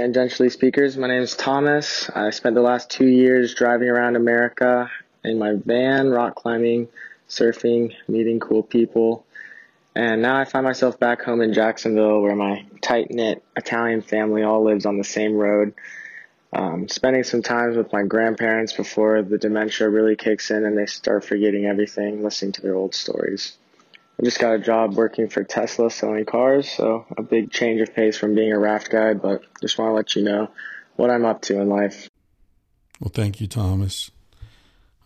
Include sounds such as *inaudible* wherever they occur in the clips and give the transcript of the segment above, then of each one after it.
Tangentially Speakers. My name is Thomas. I spent the last two years driving around America in my van, rock climbing, surfing, meeting cool people. And now I find myself back home in Jacksonville where my tight knit Italian family all lives on the same road. Um, spending some time with my grandparents before the dementia really kicks in and they start forgetting everything, listening to their old stories. I just got a job working for Tesla selling cars, so a big change of pace from being a raft guy, but just want to let you know what I'm up to in life. Well, thank you, Thomas.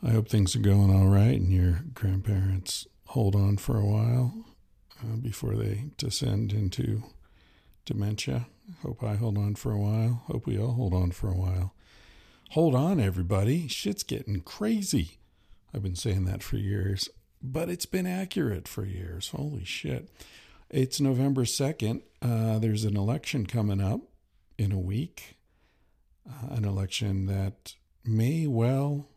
I hope things are going all right and your grandparents hold on for a while uh, before they descend into dementia. Hope I hold on for a while. Hope we all hold on for a while. Hold on, everybody. Shit's getting crazy. I've been saying that for years but it's been accurate for years. Holy shit. It's November 2nd. Uh, there's an election coming up in a week, uh, an election that may well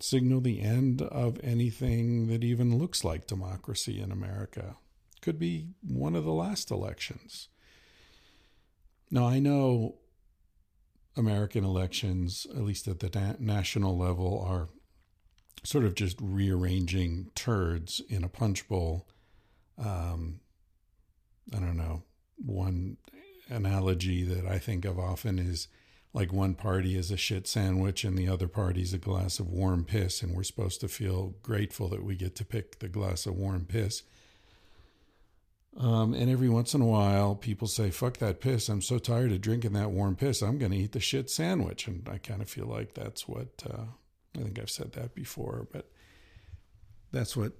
signal the end of anything that even looks like democracy in America. Could be one of the last elections. Now, I know American elections, at least at the na- national level, are sort of just rearranging turds in a punch bowl. Um, I don't know. One analogy that I think of often is like one party is a shit sandwich and the other party is a glass of warm piss, and we're supposed to feel grateful that we get to pick the glass of warm piss. Um, and every once in a while, people say, fuck that piss. I'm so tired of drinking that warm piss. I'm going to eat the shit sandwich. And I kind of feel like that's what uh, I think I've said that before, but that's what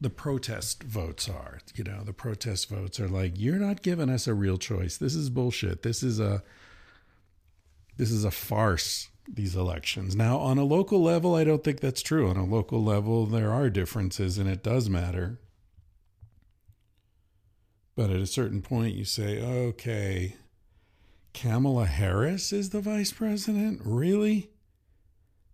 the protest votes are. You know, the protest votes are like, you're not giving us a real choice. This is bullshit. This is a this is a farce. These elections. Now, on a local level, I don't think that's true. On a local level, there are differences, and it does matter. But at a certain point, you say, okay, Kamala Harris is the vice president? Really?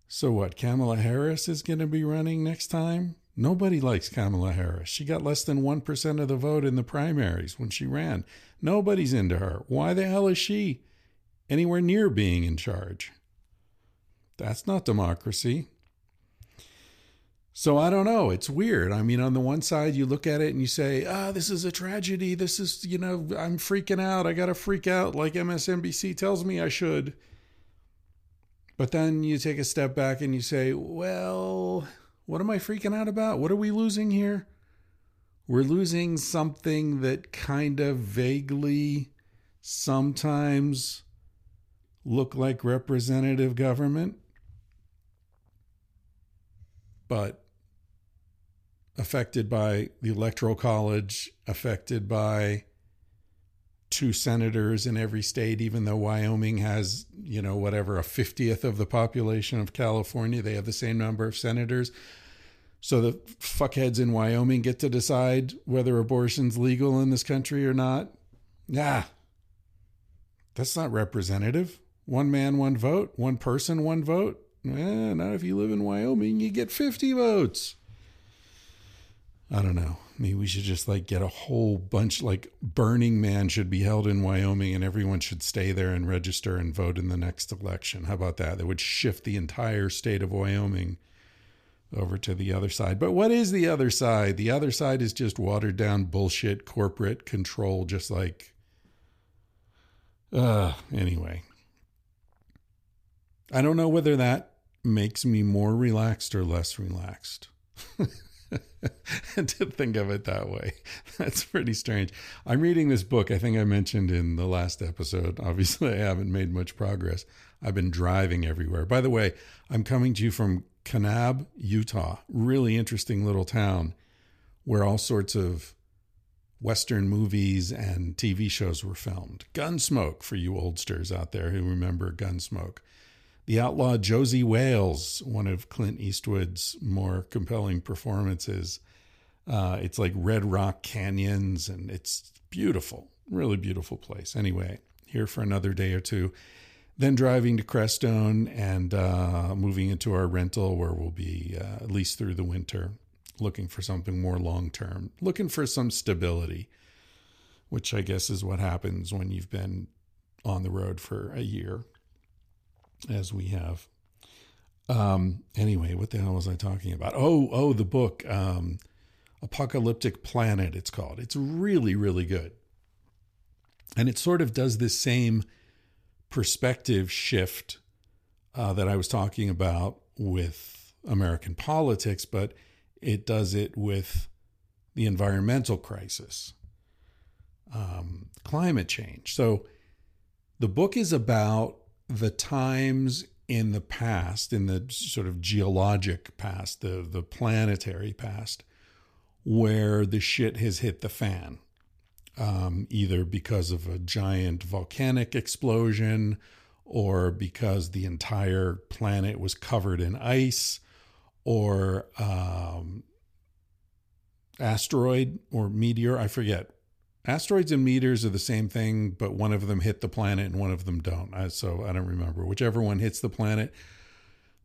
So what? Kamala Harris is going to be running next time? Nobody likes Kamala Harris. She got less than 1% of the vote in the primaries when she ran. Nobody's into her. Why the hell is she anywhere near being in charge? That's not democracy. So I don't know. It's weird. I mean, on the one side, you look at it and you say, ah, this is a tragedy. This is, you know, I'm freaking out. I got to freak out like MSNBC tells me I should. But then you take a step back and you say, well, what am I freaking out about? What are we losing here? We're losing something that kind of vaguely sometimes look like representative government, but affected by the electoral college, affected by two senators in every state, even though Wyoming has, you know, whatever, a 50th of the population of California. They have the same number of senators. So the fuckheads in Wyoming get to decide whether abortion's legal in this country or not. Yeah. That's not representative. One man, one vote. One person, one vote. Eh, not if you live in Wyoming, you get 50 votes. I don't know. Maybe we should just like get a whole bunch like Burning Man should be held in Wyoming and everyone should stay there and register and vote in the next election. How about that? That would shift the entire state of Wyoming over to the other side. But what is the other side? The other side is just watered down bullshit corporate control just like uh anyway. I don't know whether that makes me more relaxed or less relaxed. *laughs* *laughs* to think of it that way. That's pretty strange. I'm reading this book, I think I mentioned in the last episode. Obviously, I haven't made much progress. I've been driving everywhere. By the way, I'm coming to you from Kanab, Utah. Really interesting little town where all sorts of Western movies and TV shows were filmed. Gunsmoke, for you oldsters out there who remember Gunsmoke. The outlaw Josey Wales, one of Clint Eastwood's more compelling performances. Uh, it's like Red Rock Canyons, and it's beautiful, really beautiful place. Anyway, here for another day or two. Then driving to Crestone and uh, moving into our rental where we'll be uh, at least through the winter, looking for something more long term, looking for some stability, which I guess is what happens when you've been on the road for a year as we have. Um, anyway, what the hell was I talking about? Oh, oh, the book, um, Apocalyptic Planet, it's called. It's really, really good. And it sort of does this same perspective shift uh, that I was talking about with American politics, but it does it with the environmental crisis, um, climate change. So the book is about the times in the past, in the sort of geologic past, the, the planetary past, where the shit has hit the fan, um, either because of a giant volcanic explosion or because the entire planet was covered in ice or um, asteroid or meteor, I forget Asteroids and meteors are the same thing, but one of them hit the planet and one of them don't. I, so I don't remember. Whichever one hits the planet,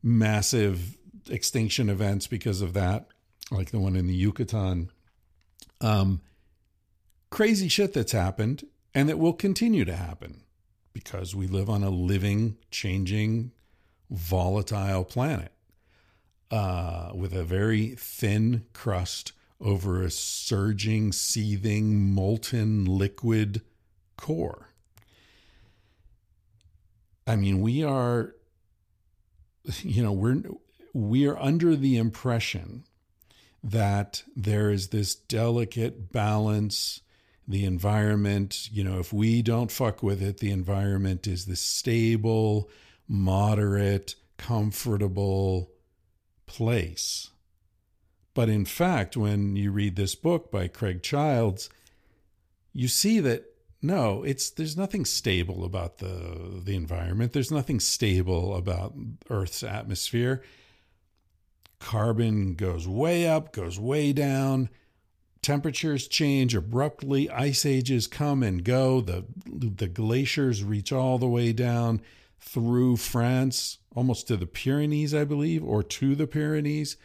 massive extinction events because of that, like the one in the Yucatan. Um, crazy shit that's happened and that will continue to happen because we live on a living, changing, volatile planet uh, with a very thin crust over a surging, seething, molten liquid core. I mean, we are, you know, we're we are under the impression that there is this delicate balance. The environment, you know, if we don't fuck with it, the environment is the stable, moderate, comfortable place. But in fact, when you read this book by Craig Childs, you see that no, it's there's nothing stable about the the environment. There's nothing stable about Earth's atmosphere. Carbon goes way up, goes way down. Temperatures change abruptly. Ice ages come and go. The the glaciers reach all the way down through France, almost to the Pyrenees, I believe, or to the Pyrenees.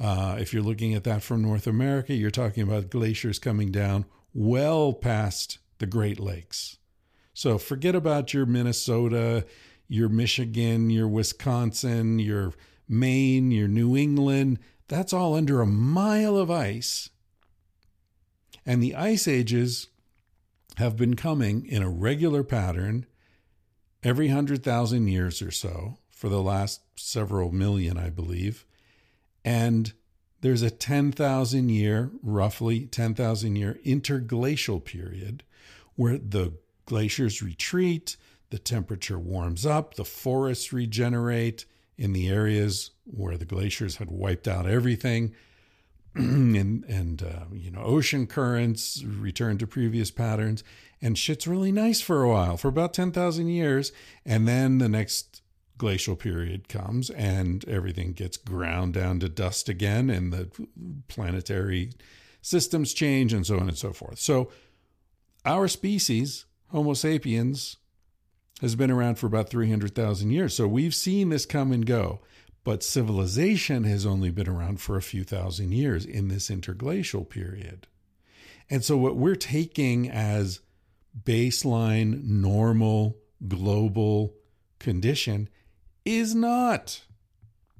Uh, if you're looking at that from North America, you're talking about glaciers coming down well past the Great Lakes. So forget about your Minnesota, your Michigan, your Wisconsin, your Maine, your New England. That's all under a mile of ice. And the ice ages have been coming in a regular pattern every 100,000 years or so for the last several million, I believe. And there's a 10,000 year, roughly 10,000 year interglacial period where the glaciers retreat, the temperature warms up, the forests regenerate in the areas where the glaciers had wiped out everything. *clears throat* and and uh, you know ocean currents return to previous patterns and shit's really nice for a while for about 10,000 years and then the next glacial period comes and everything gets ground down to dust again and the planetary systems change and so on and so forth. So our species, Homo sapiens, has been around for about 300,000 years. So we've seen this come and go. But civilization has only been around for a few thousand years in this interglacial period. And so what we're taking as baseline, normal, global condition is not.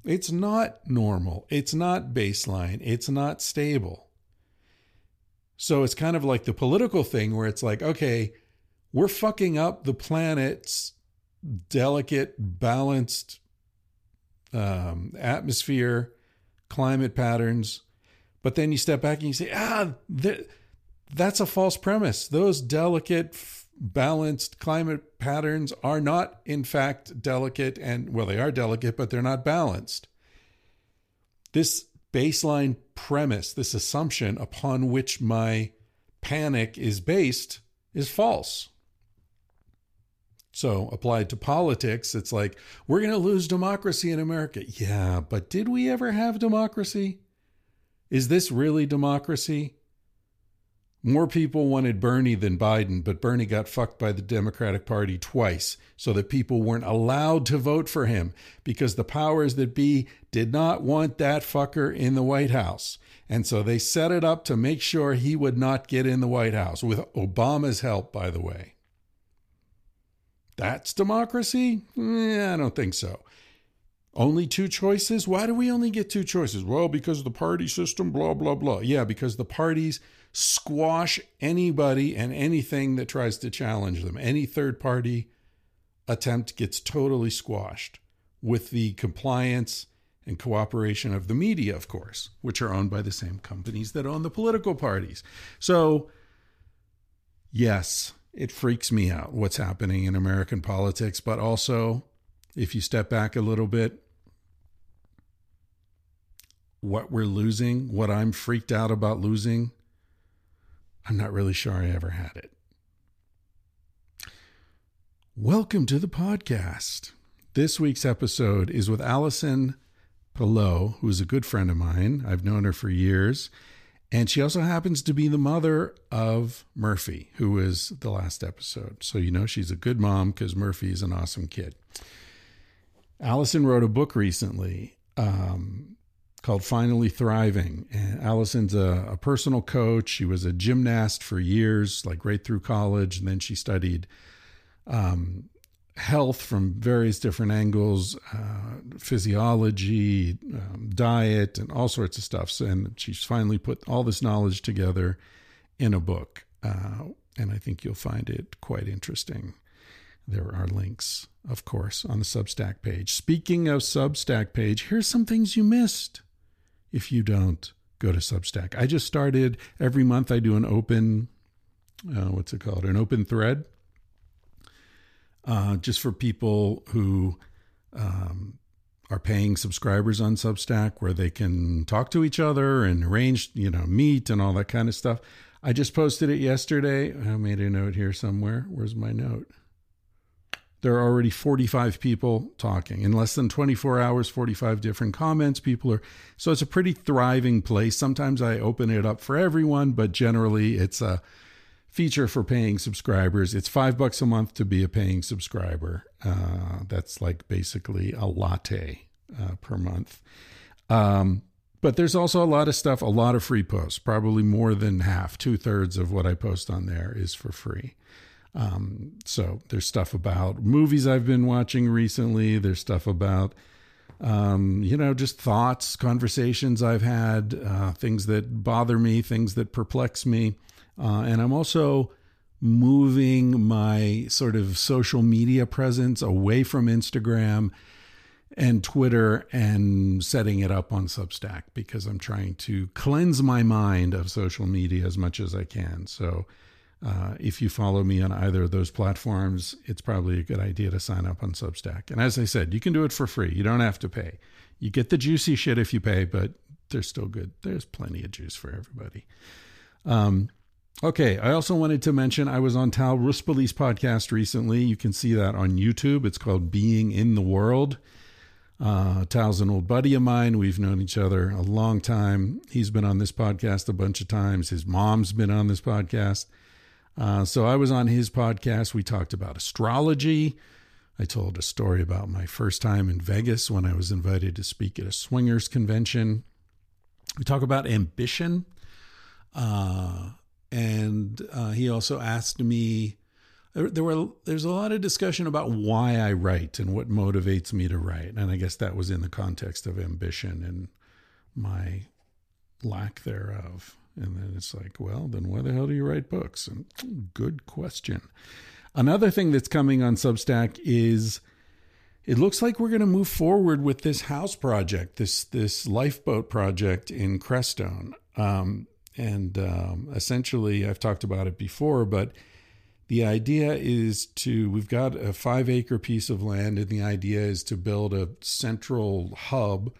It's not normal. It's not baseline. It's not stable. So it's kind of like the political thing where it's like, okay, we're fucking up the planet's delicate, balanced um, atmosphere, climate patterns. But then you step back and you say, ah, that's a false premise. Those delicate, balanced climate patterns are not, in fact, delicate, and well, they are delicate, but they're not balanced. This baseline premise, this assumption upon which my panic is based is false. So, applied to politics, it's like, we're going to lose democracy in America. Yeah, but did we ever have democracy? Is this really democracy? More people wanted Bernie than Biden, but Bernie got fucked by the Democratic Party twice so that people weren't allowed to vote for him because the powers that be did not want that fucker in the White House. And so they set it up to make sure he would not get in the White House, with Obama's help, by the way. That's democracy? Eh, I don't think so. Only two choices? Why do we only get two choices? Well, because the party system, blah, blah, blah. Yeah, because the parties squash anybody and anything that tries to challenge them. Any third party attempt gets totally squashed with the compliance and cooperation of the media, of course, which are owned by the same companies that own the political parties. So, yes, it freaks me out what's happening in American politics, but also, if you step back a little bit, what we're losing, what I'm freaked out about losing, I'm not really sure I ever had it. Welcome to the podcast. This week's episode is with Allison Pillow, who is a good friend of mine. I've known her for years. And she also happens to be the mother of Murphy, who is the last episode. So you know she's a good mom because Murphy is an awesome kid. Allison wrote a book recently um, called Finally Thriving. And Allison's a, a, personal coach. She was a gymnast for years, like right through college. And then she studied um, health from various different angles uh, physiology, um, diet, and all sorts of stuff. So, and she's finally put all this knowledge together in a book. Uh, and I think you'll find it quite interesting. There are links, of course, on the Substack page. Speaking of Substack page, here's some things you missed if you don't go to Substack. I just started every month, I do an open, uh, what's it called? An open thread. Uh, just for people who um, are paying subscribers on Substack, where they can talk to each other and arrange, you know, meet and all that kind of stuff. I just posted it yesterday. I made a note here somewhere. Where's my note? There are already 45 people talking. In less than 24 hours 45 different comments people are so it's a pretty thriving place. Sometimes i open it up for everyone but generally it's a feature for paying subscribers. It's five bucks a month to be a paying subscriber. Uh, that's like basically a latte uh, per month. Um, but there's also a lot of stuff a lot of free posts probably more than half two-thirds of what i post on there is for free um, so there's stuff about movies I've been watching recently. There's stuff about, um, you know, just thoughts, conversations I've had, uh, things that bother me, things that perplex me. Uh, and I'm also moving my sort of social media presence away from Instagram and Twitter and setting it up on Substack because I'm trying to cleanse my mind of social media as much as I can. So, uh, if you follow me on either of those platforms, it's probably a good idea to sign up on Substack. And as I said, you can do it for free. You don't have to pay. You get the juicy shit if you pay, but they're still good. There's plenty of juice for everybody. Um, okay, I also wanted to mention I was on Tao Ruspoli's podcast recently. You can see that on YouTube. It's called Being in the World. Uh, Tao's an old buddy of mine. We've known each other a long time. He's been on this podcast a bunch of times. His mom's been on this podcast. Uh, so I was on his podcast. We talked about astrology. I told a story about my first time in Vegas when I was invited to speak at a swingers convention. We talk about ambition. Uh, and uh, he also asked me there were there's a lot of discussion about why I write and what motivates me to write and I guess that was in the context of ambition and my lack thereof and then it's like, well, then why the hell do you write books? And good question. Another thing that's coming on Substack is it looks like we're going to move forward with this house project, this this lifeboat project in Crestone. Um, and um, essentially, I've talked about it before, but the idea is to we've got a five acre piece of land, and the idea is to build a central hub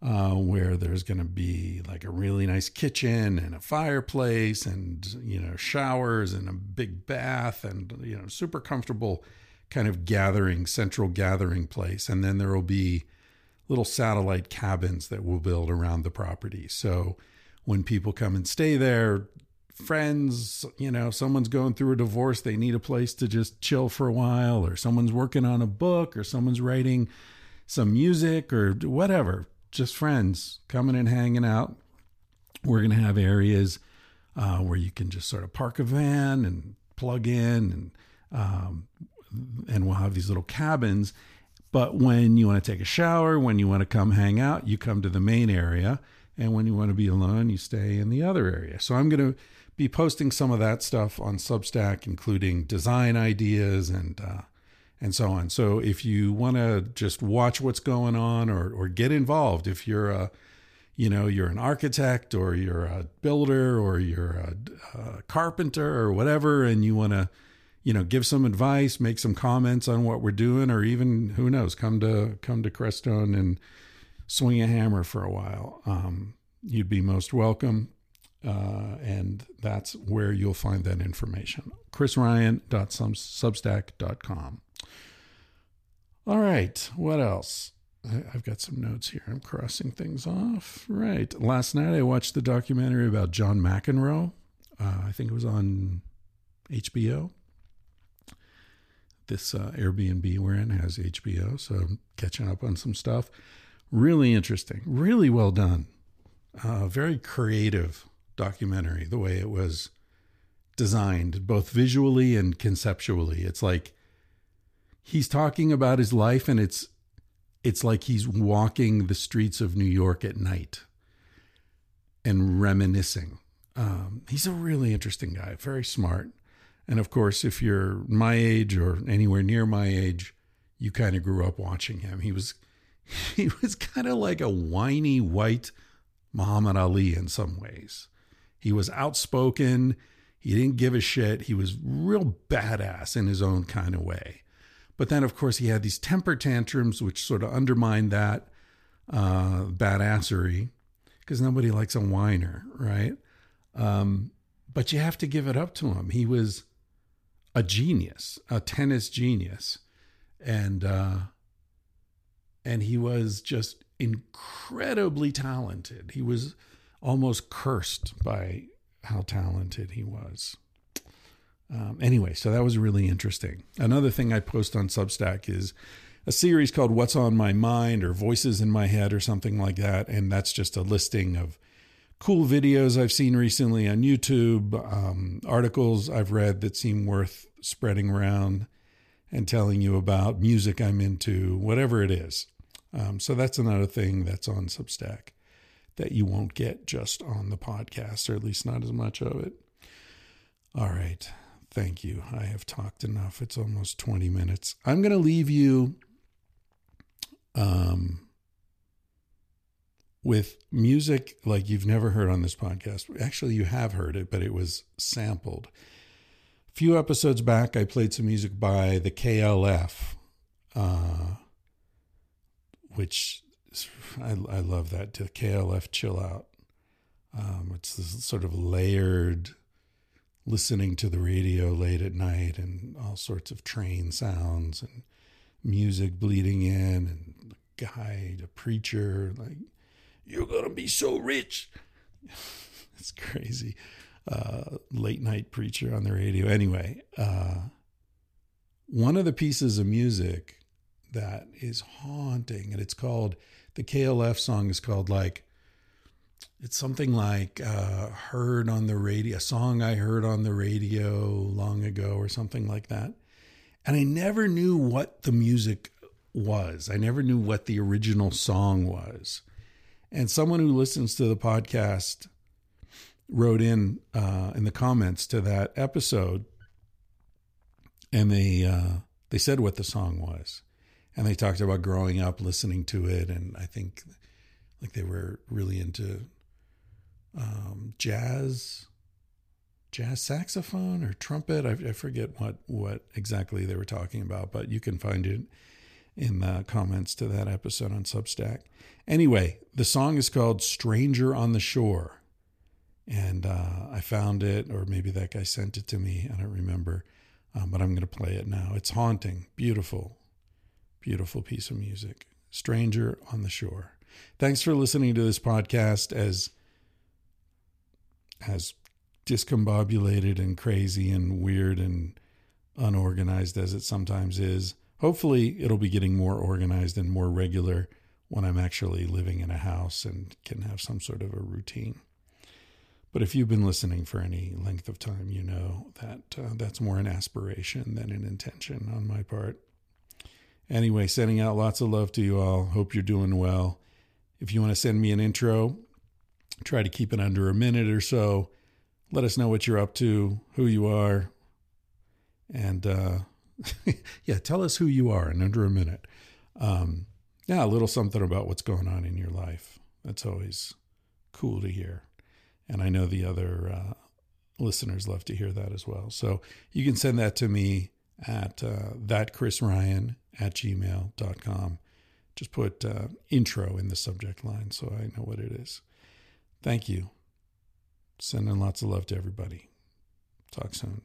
uh, where there's going to be like a really nice kitchen and a fireplace and you know showers and a big bath and you know super comfortable kind of gathering central gathering place. And then there will be little satellite cabins that we'll build around the property. So when people come and stay there friends you know someone's going through a divorce they need a place to just chill for a while or someone's working on a book or someone's writing some music or whatever just friends coming and hanging out. We're going to have areas uh, where you can just sort of park a van and plug in, and um, and we'll have these little cabins. But when you want to take a shower, when you want to come hang out, you come to the main area, and when you want to be alone, you stay in the other area. So I'm going to be posting some of that stuff on Substack, including design ideas and uh, and so on. So if you want to just watch what's going on or or get involved, if you're a you know you're an architect or you're a builder or you're a, a carpenter or whatever, and you want to you know give some advice, make some comments on what we're doing, or even who knows, come to come to Crestone and swing a hammer for a while. Um, you'd be most welcome. Uh, and that's where you'll find that information. chrisryan.substack.com. All right. What else? I've got some notes here. I'm crossing things off. Right. Last night I watched the documentary about John McEnroe. Uh, I think it was on HBO. This uh, Airbnb we're in has HBO, so I'm catching up on some stuff. Really interesting. Really well done. Uh, very creative documentary, the way it was designed, both visually and conceptually. It's like he's talking about his life and it's it's like he's walking the streets of New York at night and reminiscing. Um, he's a really interesting guy, very smart. And of course, if you're my age or anywhere near my age, you kind of grew up watching him. He was *laughs* he was kind of like a whiny white Muhammad Ali in some ways. He was outspoken. He didn't give a shit. He was real badass in his own kind of way. But then, of course, he had these temper tantrums, which sort of undermined that uh, badassery because nobody likes a whiner, right? Um, but you have to give it up to him. He was a genius, a tennis genius, and uh, and he was just incredibly talented. He was almost cursed by how talented he was. Um, anyway, so that was really interesting. Another thing I post on Substack is a series called What's on My Mind or Voices in My Head or something like that. And that's just a listing of cool videos I've seen recently on YouTube, um, articles I've read that seem worth spreading around and telling you about, music I'm into, whatever it is. Um, so that's another thing that's on Substack that you won't get just on the podcast, or at least not as much of it. All right. Thank you. I have talked enough. It's almost 20 minutes. I'm going to leave you um, with music like you've never heard on this podcast. Actually, you have heard it, but it was sampled. A few episodes back, I played some music by the KLF, uh, which I, I love that. The KLF Chill Out. Um, it's this sort of layered listening to the radio late at night and all sorts of train sounds and music bleeding in and the guy, the preacher, like, you're going to be so rich. *laughs* it's crazy. Uh, late night preacher on the radio. Anyway, uh, one of the pieces of music that is haunting, and it's called the KLF song is called like it's something like uh, heard on the radio, a song I heard on the radio long ago, or something like that. And I never knew what the music was. I never knew what the original song was. And someone who listens to the podcast wrote in uh, in the comments to that episode, and they uh, they said what the song was, and they talked about growing up listening to it, and I think like they were really into um, jazz, jazz saxophone or trumpet. I, I, forget what what exactly they were talking about, but you can find it in the comments to that episode on Substack. Anyway, the song is called Stranger on the Shore. And uh, I found it, or maybe that guy sent it to me. I don't remember. Um, but I'm going to play it now. It's haunting, beautiful, beautiful piece of music. Stranger on the Shore. Thanks for listening to this podcast as as discombobulated and crazy and weird and unorganized as it sometimes is. Hopefully, it'll be getting more organized and more regular when I'm actually living in a house and can have some sort of a routine. But if you've been listening for any length of time, you know that uh, that's more an aspiration than an intention on my part. Anyway, sending out lots of love to you all. Hope you're doing well. If you want to send me an intro, try to keep it under a minute or so. Let us know what you're up to, who you are, and uh, *laughs* yeah, tell us who you are in under a minute. Um, yeah, a little something about what's going on in your life. That's always cool to hear. And I know the other uh, listeners love to hear that as well. So you can send that to me at uh, thatchrisryan at gmail.com. Just put uh, intro in the subject line so I know what it is. Thank you. Sending lots of love to everybody. Talk soon.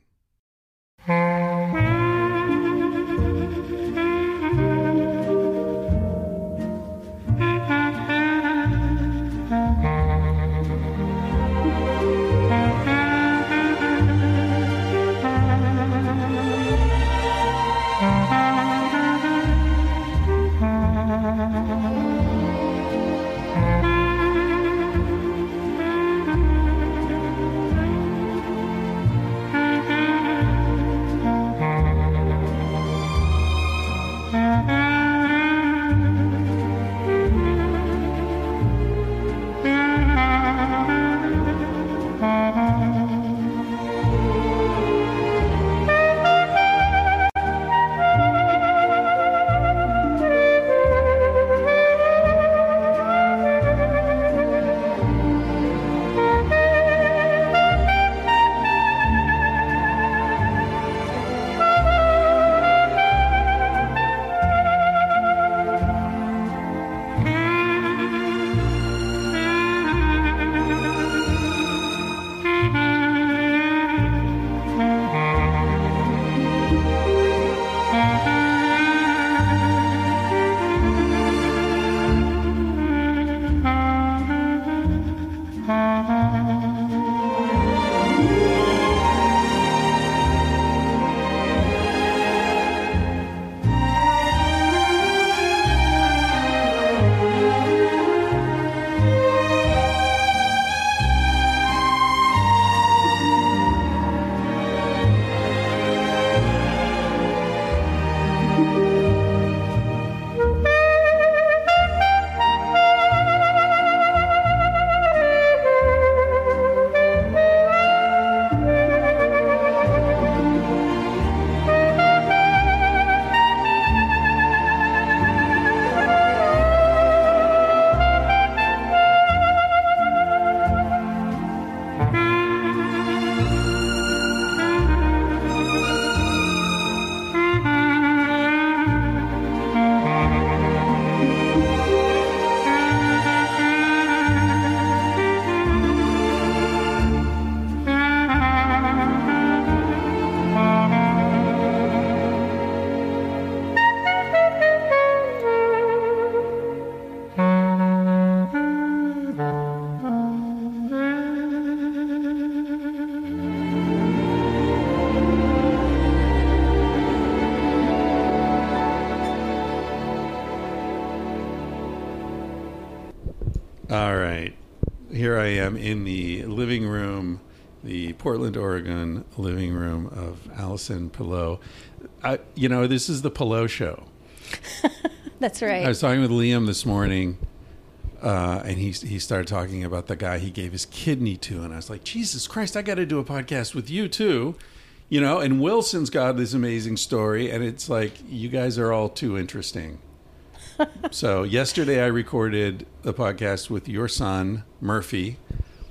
In the living room, the Portland, Oregon living room of Allison Pillow. I, you know, this is the Pillow show. *laughs* That's right. I was talking with Liam this morning, uh, and he he started talking about the guy he gave his kidney to, and I was like, Jesus Christ, I got to do a podcast with you too, you know. And Wilson's got this amazing story, and it's like you guys are all too interesting. *laughs* so yesterday I recorded the podcast with your son Murphy,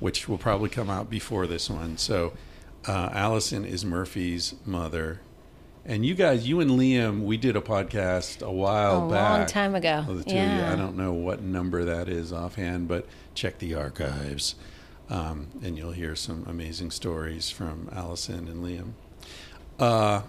which will probably come out before this one. So uh, Allison is Murphy's mother, And you guys, you and Liam, we did a podcast a while A back. A long time ago. Oh, the two of you. I don't know what number that is offhand, but check the archives, um, and you'll hear some amazing stories from Allison and Liam. Uh,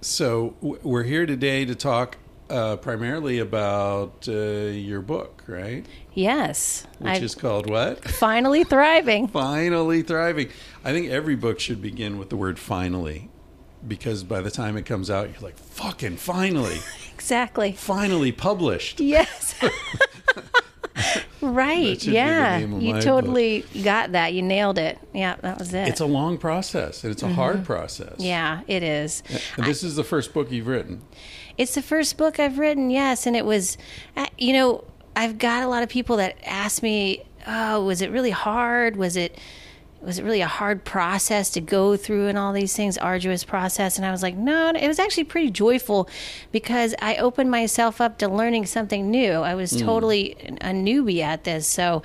so w- we're here today to talk uh, primarily about uh, your book, right? Yes. Which I'm is called what? finally thriving. *laughs* finally thriving. I think every book should begin with the word finally. Because by the time it comes out, you're like, fucking finally, *laughs* Exactly. finally published. *laughs* Yes. right. That should be the Yeah. name of my You book. totally got that. You nailed it. Yeah, that was it. It's a long process and it's a hard process. Mm-hmm. yeah, it is. And this is the first book you've written. It's the first book I've written, yes, and it was, uh, you know, I've got a lot of people that ask me, "Oh, was it really hard? Was it was it really a hard process to go through and all these things, arduous process?" And I was like, "No, it was actually pretty joyful because I opened myself up to learning something new. I was totally a newbie at this, so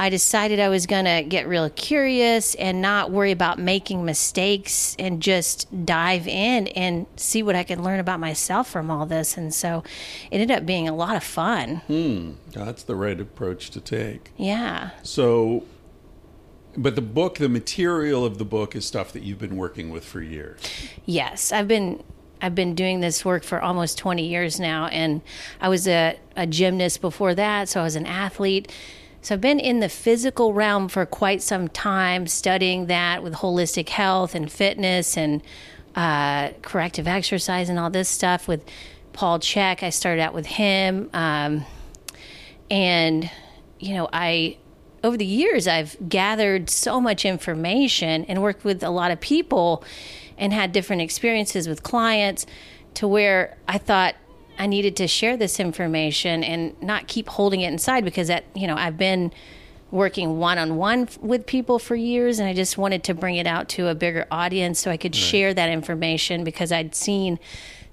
I decided I was going to get real curious and not worry about making mistakes and just dive in and see what I could learn about myself from all this. And so it ended up being a lot of fun. Hmm. That's the right approach to take. Yeah. So, but the book, the material of the book is stuff that you've been working with for years. Yes, I've been I've been doing this work for almost 20 years now and I was a, a gymnast before that, so I was an athlete. So I've been in the physical realm for quite some time studying that with holistic health and fitness and uh, corrective exercise and all this stuff with Paul Chek. I started out with him. Um, and you know i over the years i've gathered so much information and worked with a lot of people and had different experiences with clients to where i thought i needed to share this information and not keep holding it inside because that you know i've been working one-on-one with people for years and i just wanted to bring it out to a bigger audience so i could share that information because i'd seen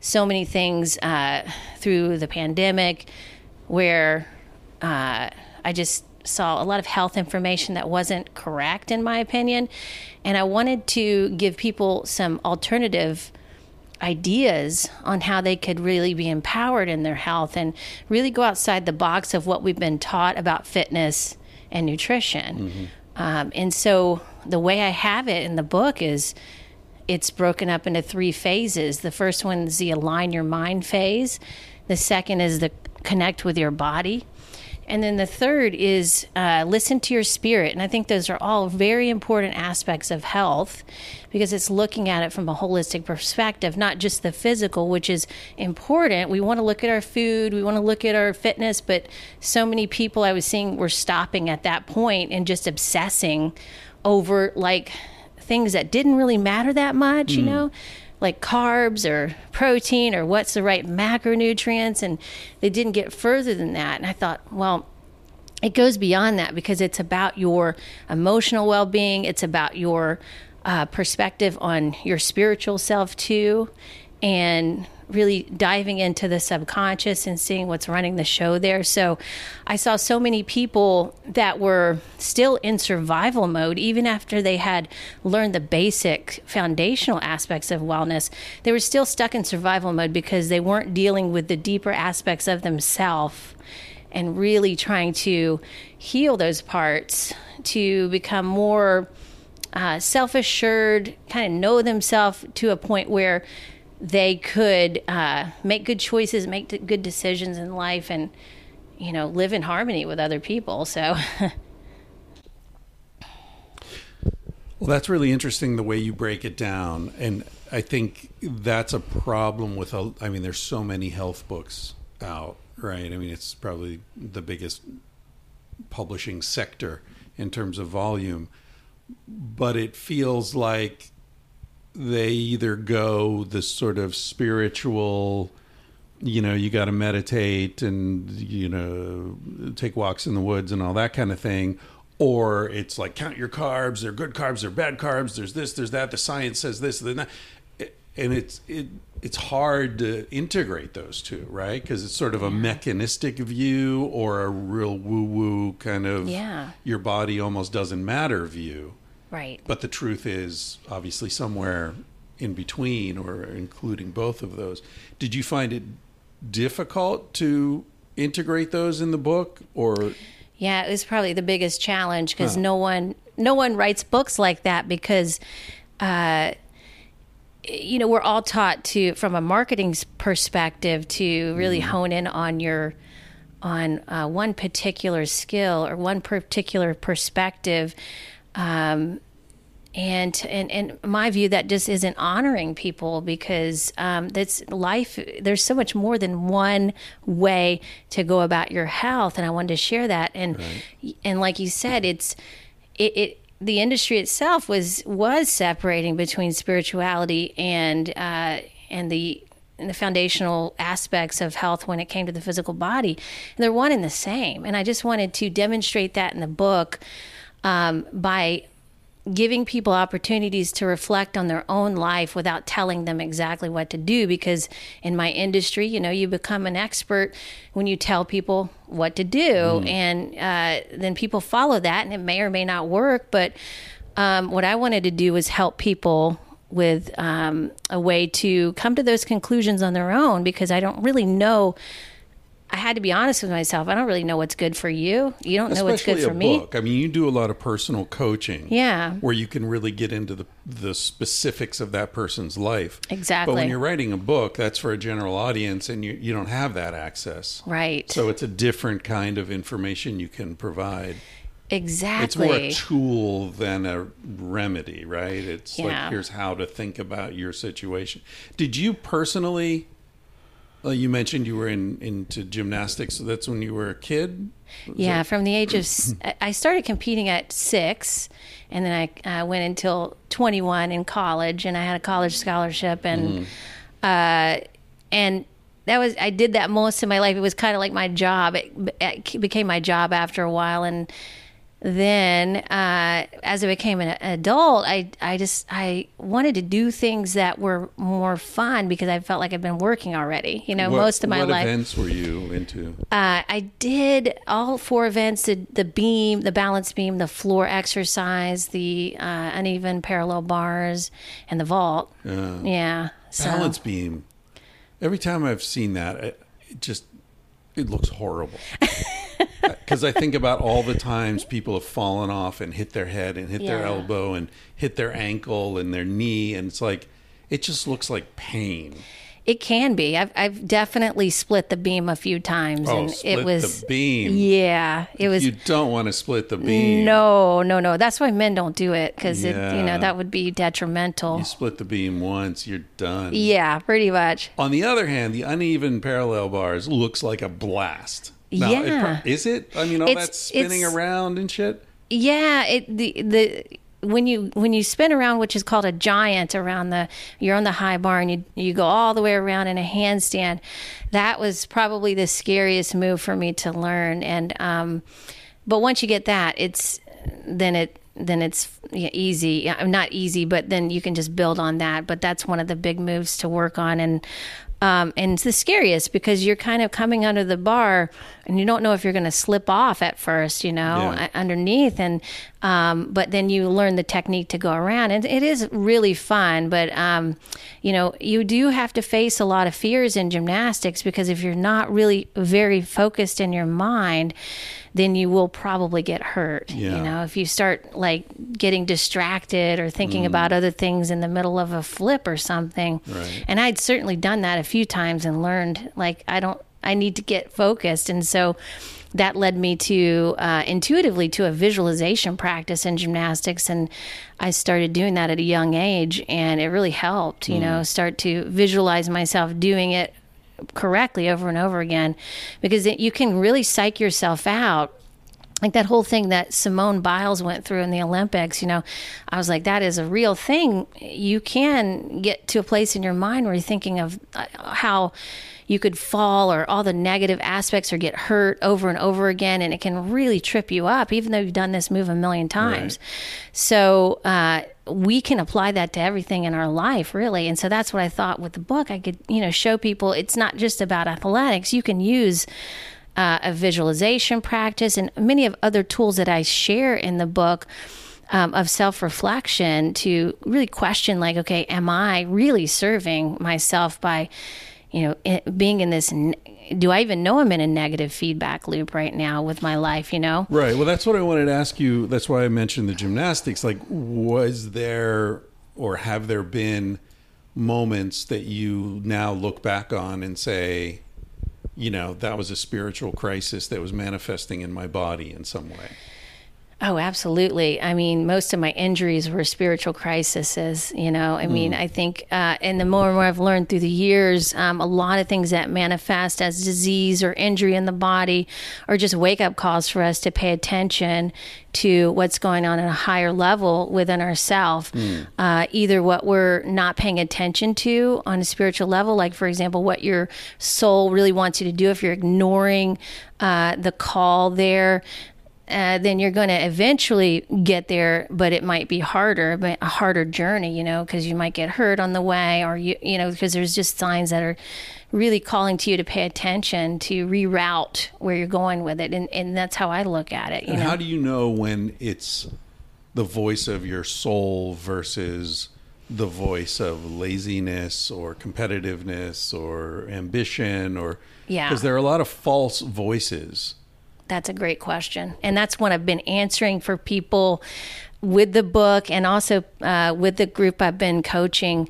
so many things uh, through the pandemic where uh, I just saw a lot of health information that wasn't correct, in my opinion. And I wanted to give people some alternative ideas on how they could really be empowered in their health and really go outside the box of what we've been taught about fitness and nutrition. Um, and so the way I have it in the book is it's broken up into three phases. The first one is the align your mind phase. The second is the connect with your body. And then the third is uh, listen to your spirit. And I think those are all very important aspects of health because it's looking at it from a holistic perspective, not just the physical, which is important. We want to look at our food, we want to look at our fitness, but so many people I was seeing were stopping at that point and just obsessing over like things that didn't really matter that much, you know, like carbs or protein or what's the right macronutrients. And they didn't get further than that. And I thought, well, it goes beyond that because it's about your emotional well being, it's about your uh, perspective on your spiritual self, too. And really diving into the subconscious and seeing what's running the show there. So I saw so many people that were still in survival mode, even after they had learned the basic foundational aspects of wellness. They were still stuck in survival mode because they weren't dealing with the deeper aspects of themselves and really trying to heal those parts to become more uh, self assured, kind of know themselves to a point where they could uh, make good choices, make good decisions in life, and you know live in harmony with other people. So *laughs* Well, that's really interesting the way you break it down. And I think that's a problem with, a, I mean, there's so many health books out, right? I mean, it's probably the biggest publishing sector in terms of volume. But it feels like they either go the sort of spiritual, you know, you got to meditate and, you know, take walks in the woods and all that kind of thing. Or it's like count your carbs. They're good carbs. They're bad carbs. There's this. There's that. The science says this. Then that. And it's it it's hard to integrate those two, right? Because it's sort of a mechanistic view or a real woo woo kind of Yeah. your body almost doesn't matter view. Right, But the truth is, obviously, somewhere in between or including both of those. Did you find it difficult to integrate those in the book or yeah it was probably the biggest challenge because huh. no one no one writes books like that because uh, you know we're all taught to from a marketing perspective to really mm. hone in on your on uh, one particular skill or one particular perspective um, and and and my view that just isn't honoring people because um, that's life there's so much more than one way to go about your health and i wanted to share that and right. and like you said it's it, it the industry itself was was separating between spirituality and uh, and the and the foundational aspects of health when it came to the physical body. And they're one and the same. And I just wanted to demonstrate that in the book um, by giving people opportunities to reflect on their own life without telling them exactly what to do. Because in my industry you know you become an expert when you tell people what to do. Mm. and uh, then people follow that and it may or may not work. But um, what i wanted to do was help people with um, a way to come to those conclusions on their own because i don't really know I had to be honest with myself. I don't really know what's good for you. You don't Especially know what's good for me. Book. I mean, you do a lot of personal coaching. Yeah. Where you can really get into the the specifics of that person's life. Exactly. But when you're writing a book, that's for a general audience and you you don't have that access. Right. So it's a different kind of information you can provide. Exactly. It's more a tool than a remedy, right? It's yeah. like here's how to think about your situation. Did you personally well, you mentioned you were in into gymnastics. So that's when you were a kid. Yeah, from the age of *clears throat* I started competing at six, and then I uh, went until twenty one in college, and I had a college scholarship, and mm-hmm. uh, and that was I did that most of my life. It was kind of like my job. It, it became my job after a while, and then uh, as I became an adult, I I just I wanted to do things that were more fun because I felt like I've been working already. You know, what, most of my what life. What events were you into? Uh, I did all four events: the, the, beam, the balance beam, the floor exercise, the uh, uneven parallel bars, and the vault. Uh, yeah, so. balance beam. Every time I've seen that, it just it looks horrible. *laughs* because I think about all the times people have fallen off and hit their head and hit yeah. their elbow and hit their ankle and their knee, and it's like it just looks like pain. It can be. I've I've definitely split the beam a few times, oh, and it was the beam. Yeah, it was. You don't want to split the beam. No, no, no. That's why men don't do it because yeah. it, you know, that would be detrimental. You split the beam once, you're done. Yeah, pretty much. On the other hand, the uneven parallel bars looks like a blast. Now, yeah, it, is it? I mean, all it's, that spinning around and shit. Yeah, it the the when you when you spin around, which is called a giant around the you're on the high bar and you you go all the way around in a handstand. That was probably the scariest move for me to learn. And um, but once you get that, it's then it then it's easy. Not easy, but then you can just build on that. But that's one of the big moves to work on. And um, and it's the scariest because you're kind of coming under the bar and you don't know if you're going to slip off at first, you know, yeah. underneath. And, um, but then you learn the technique to go around. And it is really fun. But, um, you know, you do have to face a lot of fears in gymnastics because if you're not really very focused in your mind, then you will probably get hurt. Yeah. You know, if you start like getting distracted or thinking mm. about other things in the middle of a flip or something. Right. And I'd certainly done that a few times and learned like I don't I need to get focused. And so that led me to uh, intuitively to a visualization practice in gymnastics and i started doing that at a young age and it really helped you mm. know start to visualize myself doing it correctly over and over again because it, you can really psych yourself out like that whole thing that Simone Biles went through in the Olympics, you know, I was like, that is a real thing. You can get to a place in your mind where you're thinking of uh, how you could fall or all the negative aspects or get hurt over and over again. And it can really trip you up, even though you've done this move a million times. Right. So, uh, we can apply that to everything in our life, really. And so that's what I thought with the book. I could, you know, show people it's not just about athletics. You can use uh, a visualization practice and many of other tools that I share in the book um, of self reflection to really question, like, okay, am I really serving myself by, you know, being in this? Do I even know I'm in a negative feedback loop right now with my life? You know, Right. Well, that's what I wanted to ask you. That's why I mentioned the gymnastics. Like, was there or have there been moments that you now look back on and say, you know, that was a spiritual crisis that was manifesting in my body in some way? Oh, absolutely. I mean, most of my injuries were spiritual crises. You know, I mean, I think, uh, and the more and more I've learned through the years, um, a lot of things that manifest as disease or injury in the body are just wake up calls for us to pay attention to what's going on at a higher level within ourselves. Uh, either what we're not paying attention to on a spiritual level, like, for example, what your soul really wants you to do, if you're ignoring uh, the call there uh, then you're going to eventually get there, but it might be harder, but a harder journey, you know, because you might get hurt on the way, or you, you know, because there's just signs that are really calling to you to pay attention to reroute where you're going with it, and and that's how I look at it. You And know, how do you know when it's the voice of your soul versus the voice of laziness or competitiveness or ambition or Yeah. because there are a lot of false voices That's a great question. And that's what I've been answering for people with the book and also uh, with the group I've been coaching.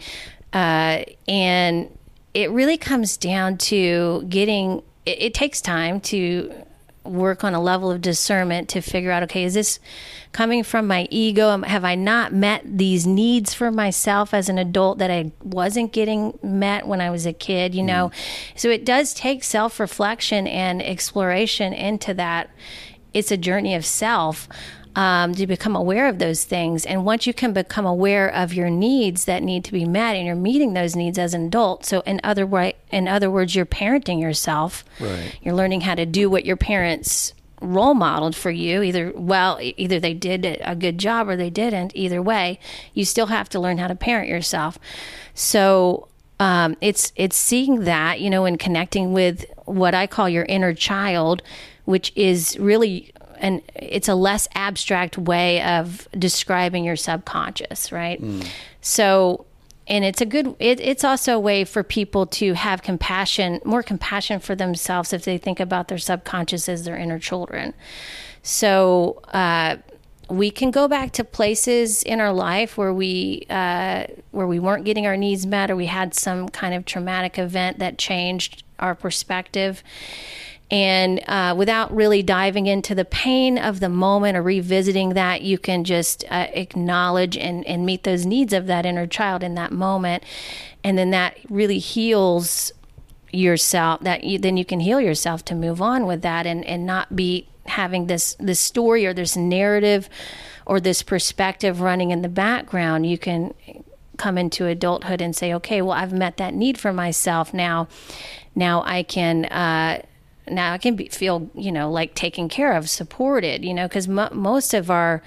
Uh, and it really comes down to getting, it, it takes time to work on a level of discernment to figure out okay, is this coming from my ego? Have I not met these needs for myself as an adult that I wasn't getting met when I was a kid? You know, mm. so it does take self reflection and exploration into that. It's a journey of self. Um, to become aware of those things. And once you can become aware of your needs that need to be met and you're meeting those needs as an adult. So in other way, in other words, you're parenting yourself. Right. You're learning how to do what your parents role modeled for you either well either they did a good job or they didn't either way you still have to learn how to parent yourself so um, it's it's seeing that you know and connecting with what I call your inner child, which is really and it's a less abstract way of describing your subconscious, right? So and it's a good it, it's also a way for people to have compassion more compassion for themselves if they think about their subconscious as their inner children. So uh, we can go back to places in our life where we uh, where we weren't getting our needs met or we had some kind of traumatic event that changed our perspective and uh, without really diving into the pain of the moment or revisiting that, you can just uh, acknowledge and, and meet those needs of that inner child in that moment. And then that really heals yourself that you, then you can heal yourself to move on with that and, and not be having this this story or this narrative or this perspective running in the background you can come into adulthood and say okay well i've met that need for myself now now i can uh, now I can be, feel, you know, like taken care of, supported, you know, because mo most of our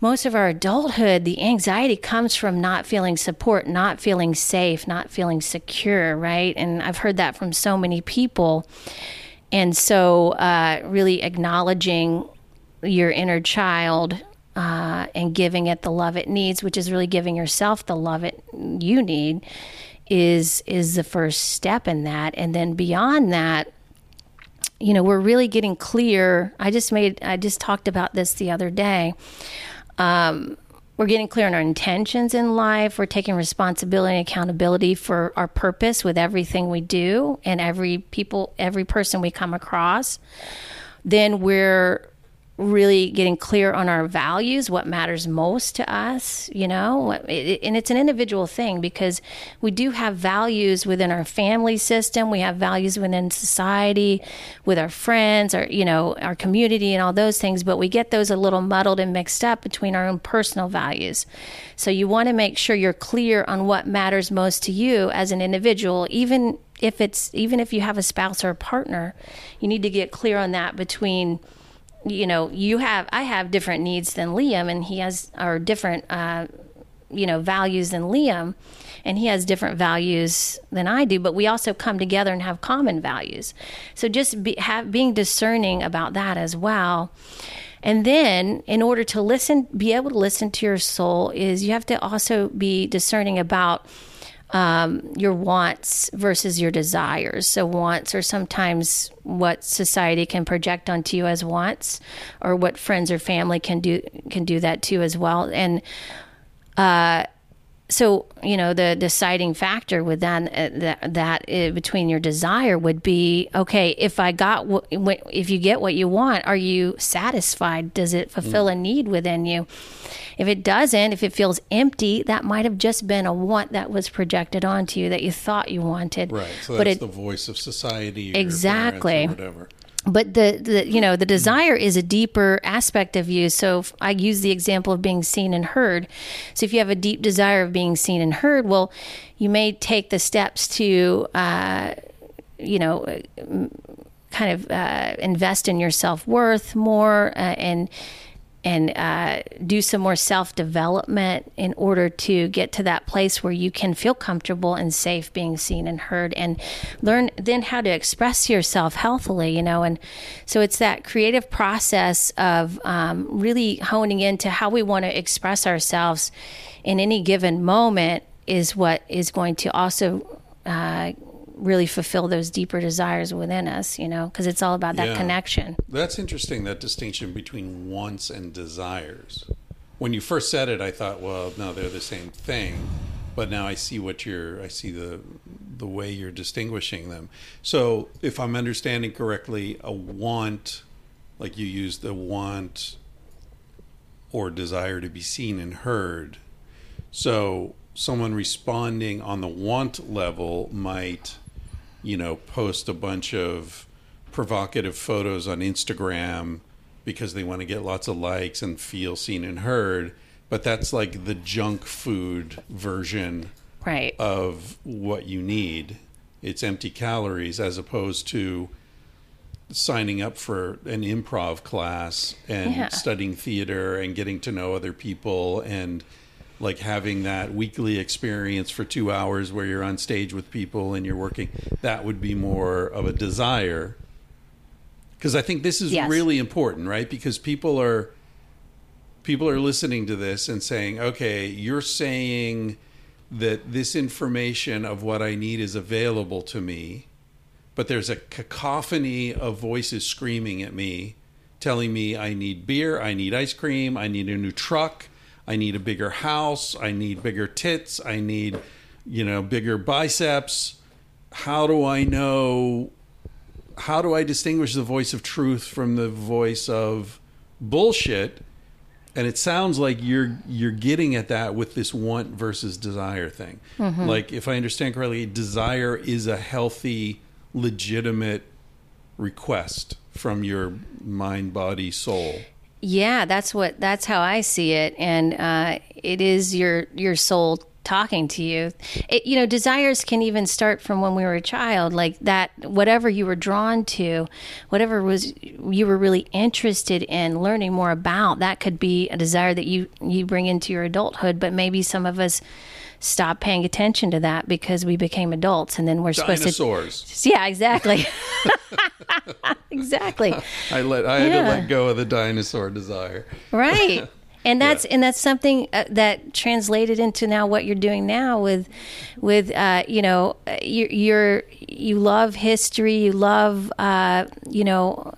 most of our adulthood, the anxiety comes from not feeling support, not feeling safe, not feeling secure, right? And I've heard that from so many people. And so, uh, really acknowledging your inner child uh, and giving it the love it needs, which is really giving yourself the love it you need, is is the first step in that. And then beyond that, you know, we're really getting clear. I just made, I just talked about this the other day. Um, we're getting clear on our intentions in life. We're taking responsibility and accountability for our purpose with everything we do and every people, every person we come across. Then we're really getting clear on our values, what matters most to us, you know, and it's an individual thing because we do have values within our family system, we have values within society, with our friends, or you know, our community, and all those things. But we get those a little muddled and mixed up between our own personal values. So you want to make sure you're clear on what matters most to you as an individual, even if it's even if you have a spouse or a partner, you need to get clear on that between you know, you have, I have different needs than Liam, and he has, or different, uh, you know, values than Liam, and he has different values than I do, but we also come together and have common values. So just be, have, being discerning about that as well. And then, in order to listen, be able to listen to your soul, is you have to also be discerning about um, your wants versus your desires. So, wants are sometimes what society can project onto you as wants, or what friends or family can do can do that too as well. And uh, so you know the deciding factor with that uh, that, that uh, between your desire would be okay if i got what if you get what you want are you satisfied? Does it fulfill mm. a need within you? If it doesn't if it feels empty that might have just been a want that was projected onto you that you thought you wanted. Right so but that's it, the voice of society exactly. whatever but the, the you know the desire is a deeper aspect of you. So i use the example of being seen and heard. So if you have a deep desire of being seen and heard well you may take the steps to uh, you know kind of uh, invest in your self-worth more uh, and and uh, do some more self development in order to get to that place where you can feel comfortable and safe being seen and heard and learn then how to express yourself healthily, you know. And so it's that creative process of um, really honing into how we want to express ourselves in any given moment is what is going to also uh, really fulfill those deeper desires within us, you know, because it's all about that yeah. connection. That's interesting, that distinction between wants and desires. When you first said it, I thought, well, no, they're the same thing. But now I see what you're, I see the, the way you're distinguishing them. So if I'm understanding correctly, a want, like you use the want or desire to be seen and heard. So someone responding on the want level might you know, post a bunch of provocative photos on Instagram because they want to get lots of likes and feel seen and heard. But that's like the junk food version right. of what you need. It's empty calories as opposed to signing up for an improv class and yeah. studying theater and getting to know other people and like having that weekly experience for two hours where you're on stage with people and you're working, that would be more of a desire. Because I think this is yes. really important, right? Because people are people are listening to this and saying, "Okay, you're saying that this information of what I need is available to me." But there's a cacophony of voices screaming at me, telling me I need beer, I need ice cream, I need a new truck, I need a bigger house. I need bigger tits. I need, you know, bigger biceps. How do I know? How do I distinguish the voice of truth from the voice of bullshit? And it sounds like you're you're getting at that with this want versus desire thing. Mm-hmm. Like if I understand correctly, desire is a healthy, legitimate request from your mind, body, soul. Yeah, that's what that's how I see it, and uh, it is your your soul talking to you. It, you know, desires can even start from when we were a child, like that. Whatever you were drawn to, whatever was you were really interested in learning more about, that could be a desire that you you bring into your adulthood. But maybe some of us stop paying attention to that because we became adults and then we're Dinosaurs. supposed to Yeah, exactly. *laughs* exactly. I let I had to let go of the dinosaur desire. Right. And that's *laughs* yeah. and that's something uh, that translated into now what you're doing now with with uh, you know you, you're you love history you love uh, you know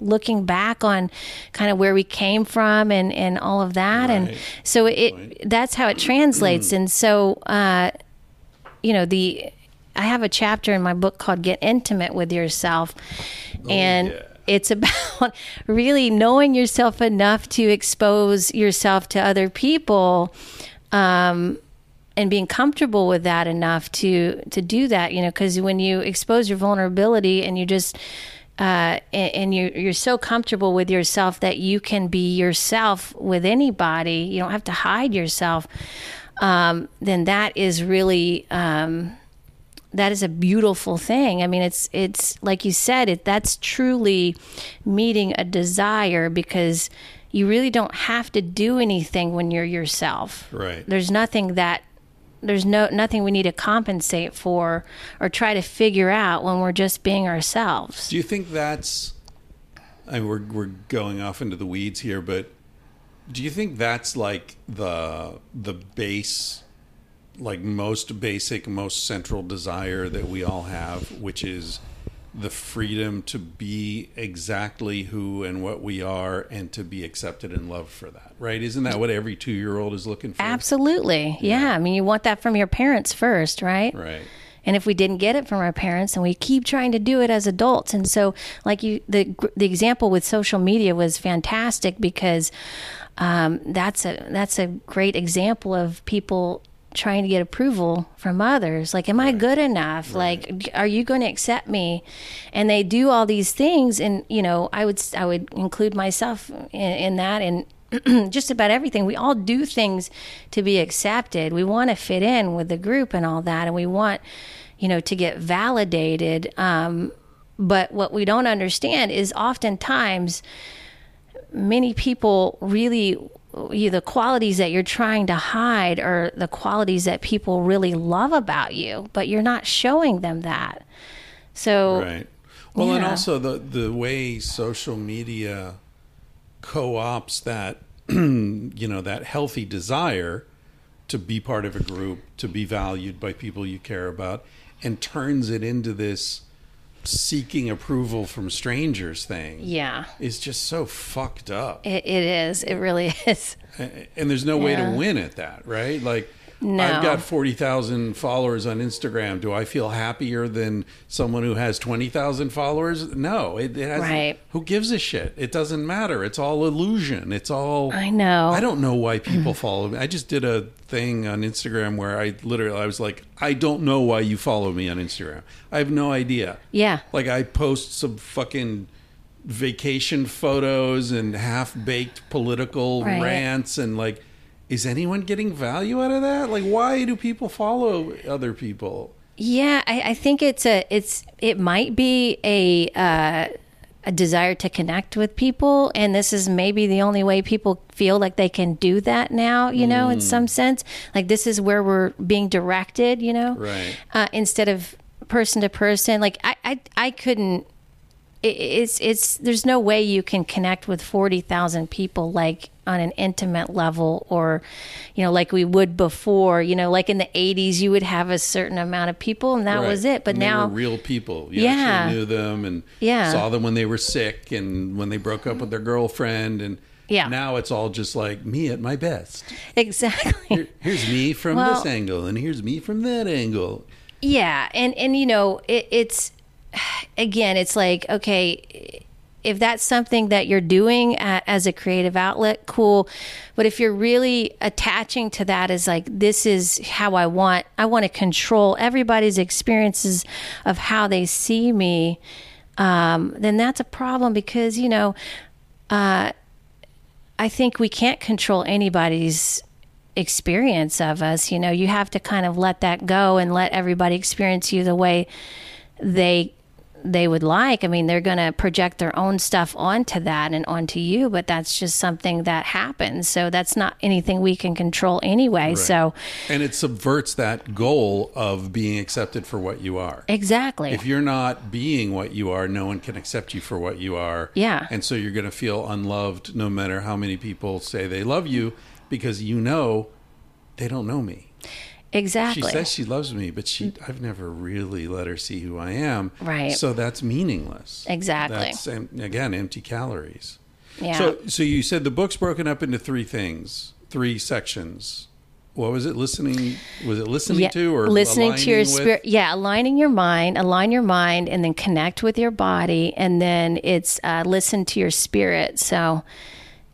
looking back on kind of where we came from and, and all of that. Right. And so it, right. that's how it translates. and so, uh, you know, the, I have a chapter in my book called Get Intimate with Yourself. Oh, and yeah. it's *laughs* about really knowing yourself enough to expose yourself to other people. Um, and being comfortable with that enough to to do that you know because when you expose your vulnerability and you just uh, and, and you're, you're so comfortable with yourself that you can be yourself with anybody. You don't have to hide yourself. Um, then that is really um, that is a beautiful thing. I mean, it's it's like you said, it that's truly meeting a desire because you really don't have to do anything when you're yourself. Right. There's nothing that there's no nothing we need to compensate for or try to figure out when we're just being ourselves. Do you think that's I mean, we're we're going off into the weeds here, but do you think that's like the the base, like most basic, most central desire that we all have, which is the freedom to be exactly who and what we are and to be accepted and loved for that, right? Isn't that what every two year old is looking for? Absolutely. Yeah. I mean, you want that from your parents first, right? Right. And if we didn't get it from our parents, and we keep trying to do it as adults, and so like you, the the example with social media was fantastic because um, that's a that's a great example of people trying to get approval from others. Like am i good enough? Like are you going to accept me? And they do all these things and you know i would i would include myself in, in that and *clears throat* just about everything. We all do things to be accepted. We want to fit in with the group and all that and we want you know to get validated um, but what we don't understand is oftentimes many people really you, the qualities that you're trying to hide are the qualities that people really love about you, but you're not showing them that. So, Right. Well, and also the the way social media co-ops that *clears throat* you know that healthy desire to be part of a group, to be valued by people you care about, and turns it into this seeking approval from strangers thing. yeah, Is just so fucked up. it, it is. It really *laughs* is. and there's no way to win at that, right? Like No. I've got 40,000 followers on Instagram. Do I feel happier than someone who has 20,000 followers? No, it, it Right. Who gives a shit? It doesn't matter. It's all illusion. It's all I know. I don't know why people *clears throat* follow me. I just did a thing on Instagram where I literally I was like, I don't know why you follow me on Instagram. I have no idea. Yeah. Like I post some fucking vacation photos and half-baked political Right. rants and like is anyone getting value out of that? Like why do people follow other people? Yeah, I, I think it's a it's it might be a uh, a desire to connect with people, and this is maybe the only way people feel like they can do that now. You know, in some sense, like this is where we're being directed. You know, Right. uh, instead of person to person. Like I I, I couldn't. it- It's it's there's no way you can connect with forty thousand people like on an intimate level or you know like we would before you know like in the 80s you would have a certain amount of people and that Right. was it but And they now were real people. You Yeah. actually knew them and Yeah. saw them when they were sick and when they broke up with their girlfriend and Yeah. now it's all just like me at my best. exactly Here, here's me from Well- this angle and here's me from that angle. Yeah, and and you know, it, it's *sighs* again, it's like okay, if that's something that you're doing as a creative outlet, cool. But if you're really attaching to that as like this is how I want, I want to control everybody's experiences of how they see me, um, then that's a problem because you know. Uh, I think we can't control anybody's experience of us. You know, you have to kind of let that go and let everybody experience you the way they they would like. I mean, they're going to project their own stuff onto that and onto you, but that's just something that happens. So that's not anything we can control anyway. So And it subverts that goal of being accepted for what you are. exactly. If you're not being what you are, no one can accept you for what you are. Yeah. And so you're going to feel unloved no matter how many people say they love you because you know they don't know me. Exactly. She says she loves me, but she I've never really let her see who I am. Right. So that's meaningless. Exactly. That's again empty calories. yeah. So so you said the book's broken up into three things, three sections. What was it? Listening was it listening to or listening to your with? spirit yeah aligning your mind align your mind and then connect with your body and then it's uh, listen to your spirit so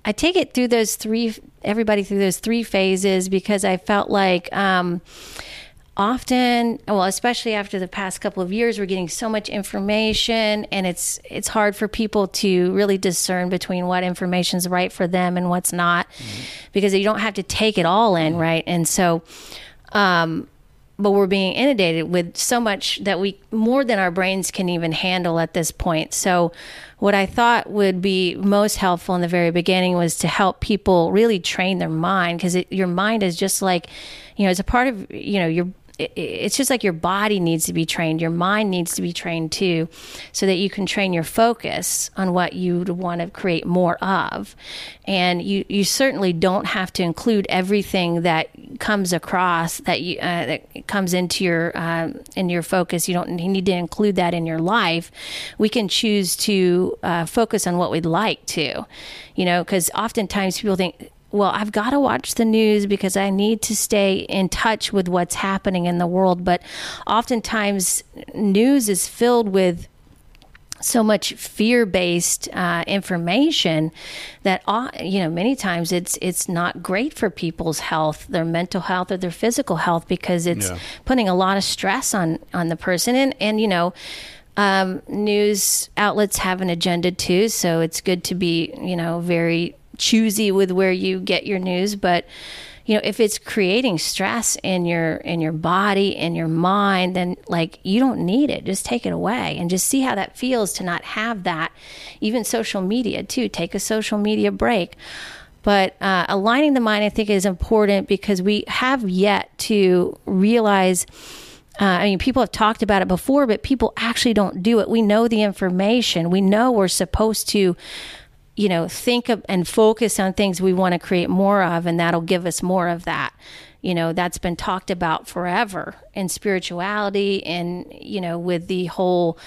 i take it through those three everybody through those three phases because i felt like um, often well especially after the past couple of years we're getting so much information and it's it's hard for people to really discern between what information is right for them and what's not because you don't have to take it all in right? And so um but we're being inundated with so much that we more than our brains can even handle at this point. So, what I thought would be most helpful in the very beginning was to help people really train their mind because your mind is just like, you know, it's a part of you know your it, it's just like your body needs to be trained, your mind needs to be trained too, so that you can train your focus on what you want to create more of. And you, you certainly don't have to include everything that comes across that you uh, that comes into your uh, in your focus. You don't need to include that in your life. We can choose to uh, focus on what we'd like to, you know, because oftentimes people think well, I've got to watch the news because I need to stay in touch with what's happening in the world. But oftentimes, news is filled with so much fear-based uh, information that uh, you know many times it's it's not great for people's health, their mental health or their physical health because it's Yeah. putting a lot of stress on on the person and and you know. Um, news outlets have an agenda too, so it's good to be, you know, very choosy with where you get your news. But you know, if it's creating stress in your in your body in your mind, then like you don't need it. Just take it away and just see how that feels to not have that. Even social media too. Take a social media break. But uh, aligning the mind, I think, is important because we have yet to realize. Uh, I mean, people have talked about it before, but people actually don't do it. We know the information. We know we're supposed to, you know, think of and focus on things we want to create more of, and that'll give us more of that. You know, that's been talked about forever in spirituality and, you know, with the whole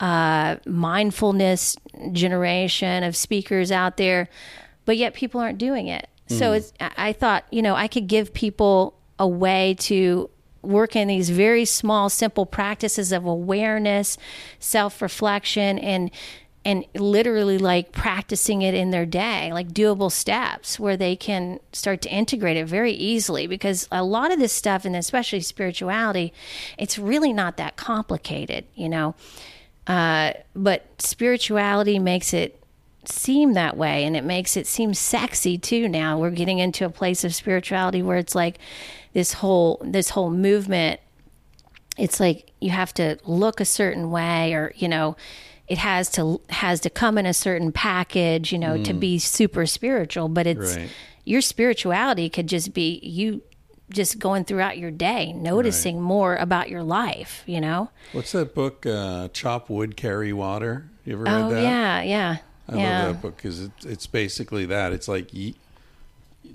uh, mindfulness generation of speakers out there, but yet people aren't doing it. So it's, I I thought, you know, I could give people a way to work in these very small, simple practices of awareness, self reflection, and and literally like practicing it in their day, like doable steps where they can start to integrate it very easily. Because a lot of this stuff, and especially spirituality, it's really not that complicated, you know. Uh, but spirituality makes it seem that way and it makes it seem sexy too now we're getting into a place of spirituality where it's like this whole this whole movement it's like you have to look a certain way or you know it has to has to come in a certain package you know to be super spiritual but it's Right. your spirituality could just be you just going throughout your day noticing more about your life you know What's that book? Uh, Chop wood, carry water. You ever read oh that? yeah yeah I yeah love that book because it's it's basically that. It's like y-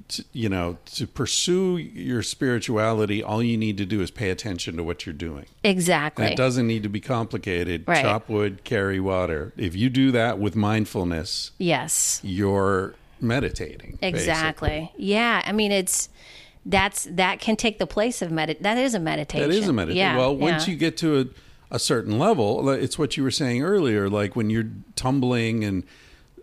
to, you know to pursue your spirituality, all you need to do is pay attention to what you're doing. exactly And it doesn't need to be complicated. Right. Chop wood, carry water. If you do that with mindfulness, yes you're meditating. Exactly. Yeah. I mean, it's that's that can take the place of medit. That is a meditation. That is a meditation. Yeah. well, once yeah. you get to a, a certain level, it's what you were saying earlier. Like when you're tumbling and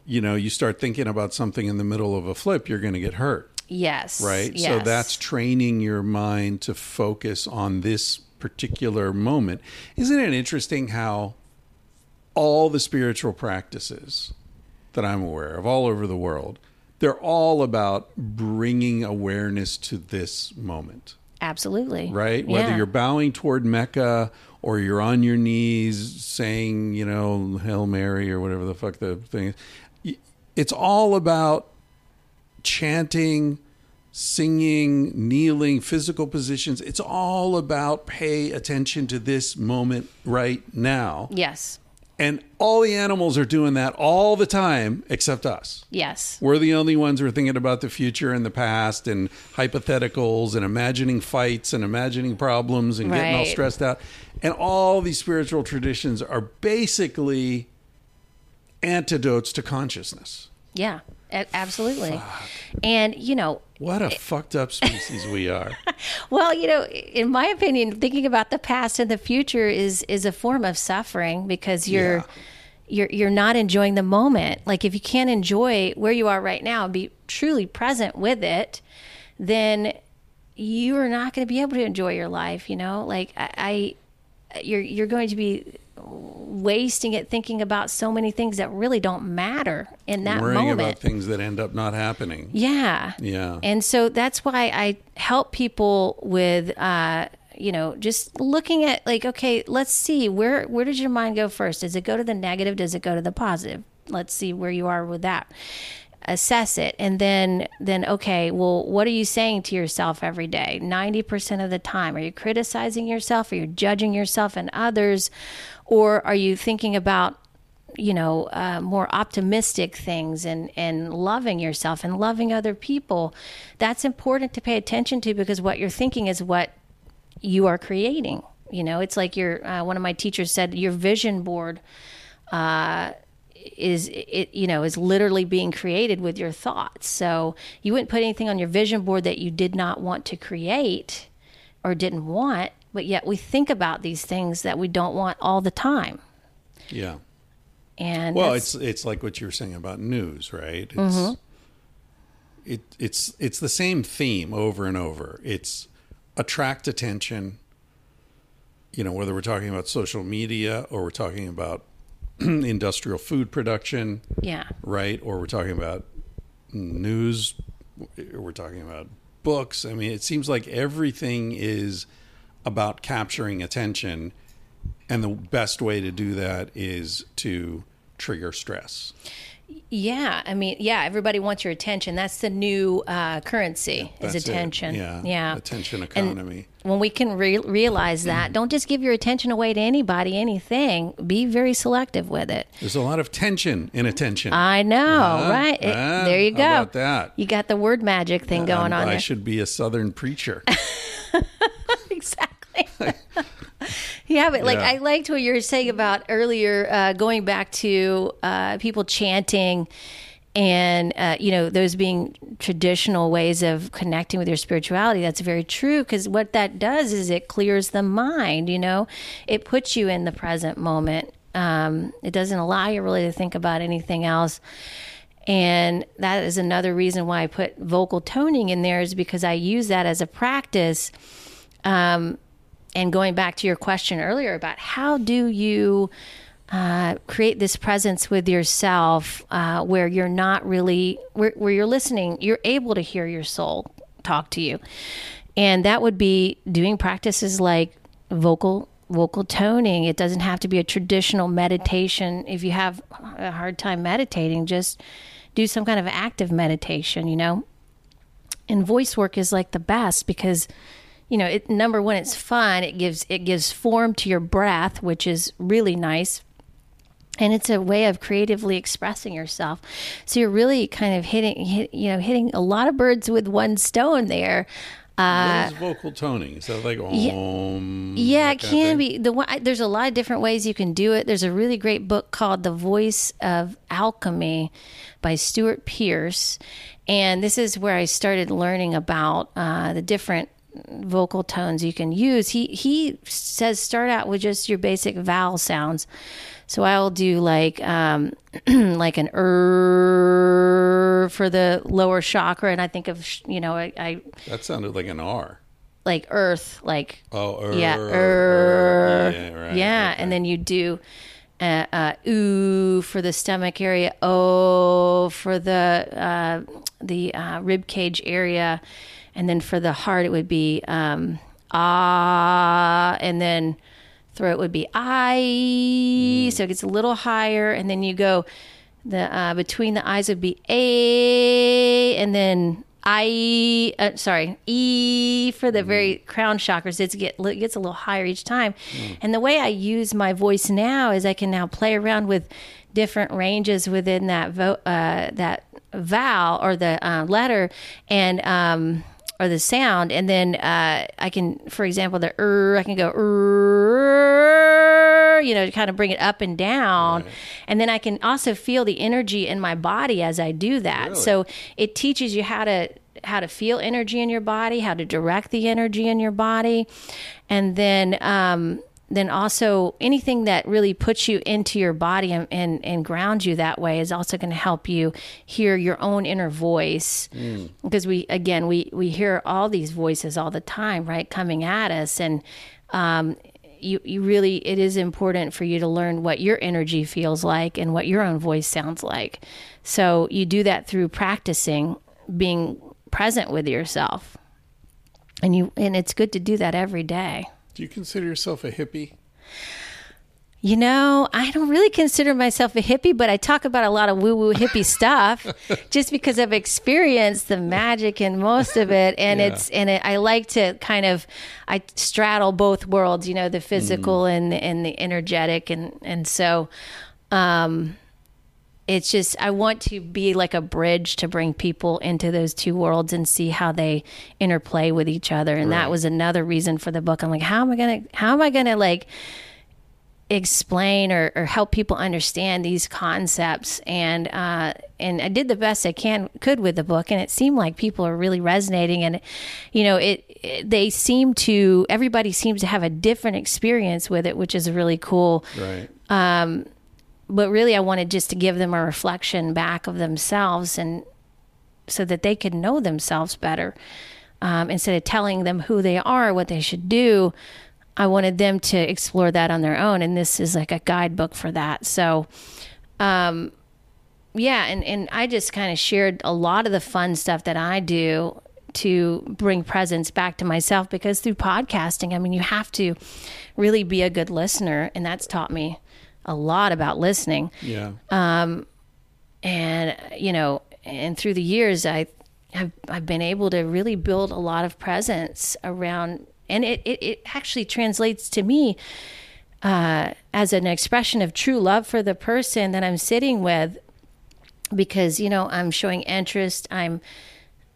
you know you start thinking about something in the middle of a flip, you're going to get hurt. yes, right? So that's training your mind to focus on this particular moment. Isn't it interesting how all the spiritual practices that I'm aware of all over the world, they're all about bringing awareness to this moment, absolutely right? Whether Yeah. you're bowing toward Mecca or you're on your knees saying, you know, Hail Mary or whatever the fuck the thing is. It's all about chanting, singing, kneeling, physical positions. It's all about pay attention to this moment right now. yes, And all the animals are doing that all the time except us. yes, We're the only ones who are thinking about the future and the past and hypotheticals and imagining fights and imagining problems and getting all stressed out. And all these spiritual traditions are basically antidotes to consciousness. yeah, absolutely. And you know, What a fucked up species we are. *laughs* well, you know, in my opinion, thinking about the past and the future is is a form of suffering because you're. Yeah. You're, you're not enjoying the moment. Like if you can't enjoy where you are right now and be truly present with it, then you are not going to be able to enjoy your life. You know, like I, I you're you're going to be wasting it thinking about so many things that really don't matter in that Worrying moment. about things that end up not happening. Yeah. Yeah. And so that's why I help people with uh you know just looking at like okay let's see where where does your mind go first does it go to the negative does it go to the positive let's see where you are with that assess it and then then okay well what are you saying to yourself every day 90% of the time are you criticizing yourself are you judging yourself and others or are you thinking about you know uh, more optimistic things and and loving yourself and loving other people? That's important to pay attention to because what you're thinking is what you are creating you know? It's like your uh, one of my teachers said your vision board uh, is it you know is literally being created with your thoughts. So you wouldn't put anything on your vision board that you did not want to create or didn't want but yet we think about these things that we don't want all the time Yeah. and Well, it's it's like what you were saying about news, right? It's Mm-hmm. it it's it's the same theme over and over. It's attract attention. You know, whether we're talking about social media or we're talking about *clears throat* industrial food production, yeah right? Or we're talking about news, or we're talking about books. I mean, it seems like everything is about capturing attention, and the best way to do that is to trigger stress. Yeah, I mean, yeah, everybody wants your attention. That's the new uh, currency is That's it. attention. Yeah, yeah. attention And economy. when we can re- realize that, don't just give your attention away to anybody, anything. Be very selective with it. There's a lot of tension in attention. I know, Ah, right? It- ah, there you go. how about that? You got the word magic thing going Um, on I there. should be a Southern preacher. *laughs* exactly. *laughs* yeah, but like Yeah. I liked what you were saying about earlier, uh, going back to uh, people chanting and uh, you know those being traditional ways of connecting with your spirituality. That's very true because what that does is it clears the mind. You know, it puts you in the present moment. Um, it doesn't allow you really to think about anything else. And that is another reason why I put vocal toning in there is because I use that as a practice. Um, and going back to your question earlier about how do you uh, create this presence with yourself uh, where you're not really where, where you're listening you're able to hear your soul talk to you. And that would be doing practices like vocal vocal toning. It doesn't have to be a traditional meditation. If you have a hard time meditating just do some kind of active meditation you know? And voice work is like the best because you know it number one it's fun it gives it gives form to your breath which is really nice and it's a way of creatively expressing yourself so you're really kind of hitting hit, you know hitting a lot of birds with one stone there what is vocal toning? Is that like om? Uh, yeah, it that kind of can be. The one, there's a lot of different ways you can do it. There's a really great book called The Voice of Alchemy by Stewart Pearce, and this is where I started learning about uh, the different vocal tones you can use. He he says start out with just your basic vowel sounds. So I'll do like um, *clears throat* like an er for the lower chakra, and I think of you know I, I That sounded like an R. like earth like Oh, er, yeah, er, er, yeah, right, yeah, okay. and then you do uh, uh, ooh for the stomach area, oh for the uh, the uh, rib cage area, and then for the heart it would be um, ah, and then throat would be I, Mm. so it gets a little higher, and then you go the uh, between the eyes would be a, and then I, uh, sorry, E for the very crown chakras. It's get it gets a little higher each time, and the way I use my voice now is I can now play around with different ranges within that vo- uh, that vowel or the uh, letter, and um, or the sound, and then uh, I can, for example, the er, I can go er, you know, to kind of bring it up and down, and then I can also feel the energy in my body as I do that. Really? So it teaches you how to how to feel energy in your body, how to direct the energy in your body, and then um, then also anything that really puts you into your body and, and, and grounds you that way is also going to help you hear your own inner voice. Because we again we we hear all these voices all the time right coming at us. And um, you, you really it is important for you to learn what your energy feels like and what your own voice sounds like. So you do that through practicing being present with yourself. And you and it's good to do that every day Do you consider yourself a hippie? You know, I don't really consider myself a hippie, but I talk about a lot of woo woo hippie *laughs* stuff just because I've experienced the magic in most of it. And Yeah. it's, and it, I like to kind of, I straddle both worlds, you know, the physical and, and the energetic. And, and so, um, it's just, I want to be like a bridge to bring people into those two worlds and see how they interplay with each other. And that was another reason for the book. I'm like, how am I going to, how am I to like, explain or, or help people understand these concepts and uh, and I did the best I can could with the book and it seemed like people are really resonating and you know it, it they seem to everybody seems to have a different experience with it which is really cool Right. But really I wanted just to give them a reflection back of themselves and so that they could know themselves better. Um, instead of telling them who they are, what they should do, I wanted them to explore that on their own. And this is like a guidebook for that. So, um, yeah, and, and I just kind of shared a lot of the fun stuff that I do to bring presence back to myself because through podcasting, I mean, you have to really be a good listener. And that's taught me a lot about listening. Yeah. and you know and through the years i have i've been able to really build a lot of presence around and it it, it actually translates to me uh, as an expression of true love for the person that i'm sitting with. Because you know i'm showing interest i'm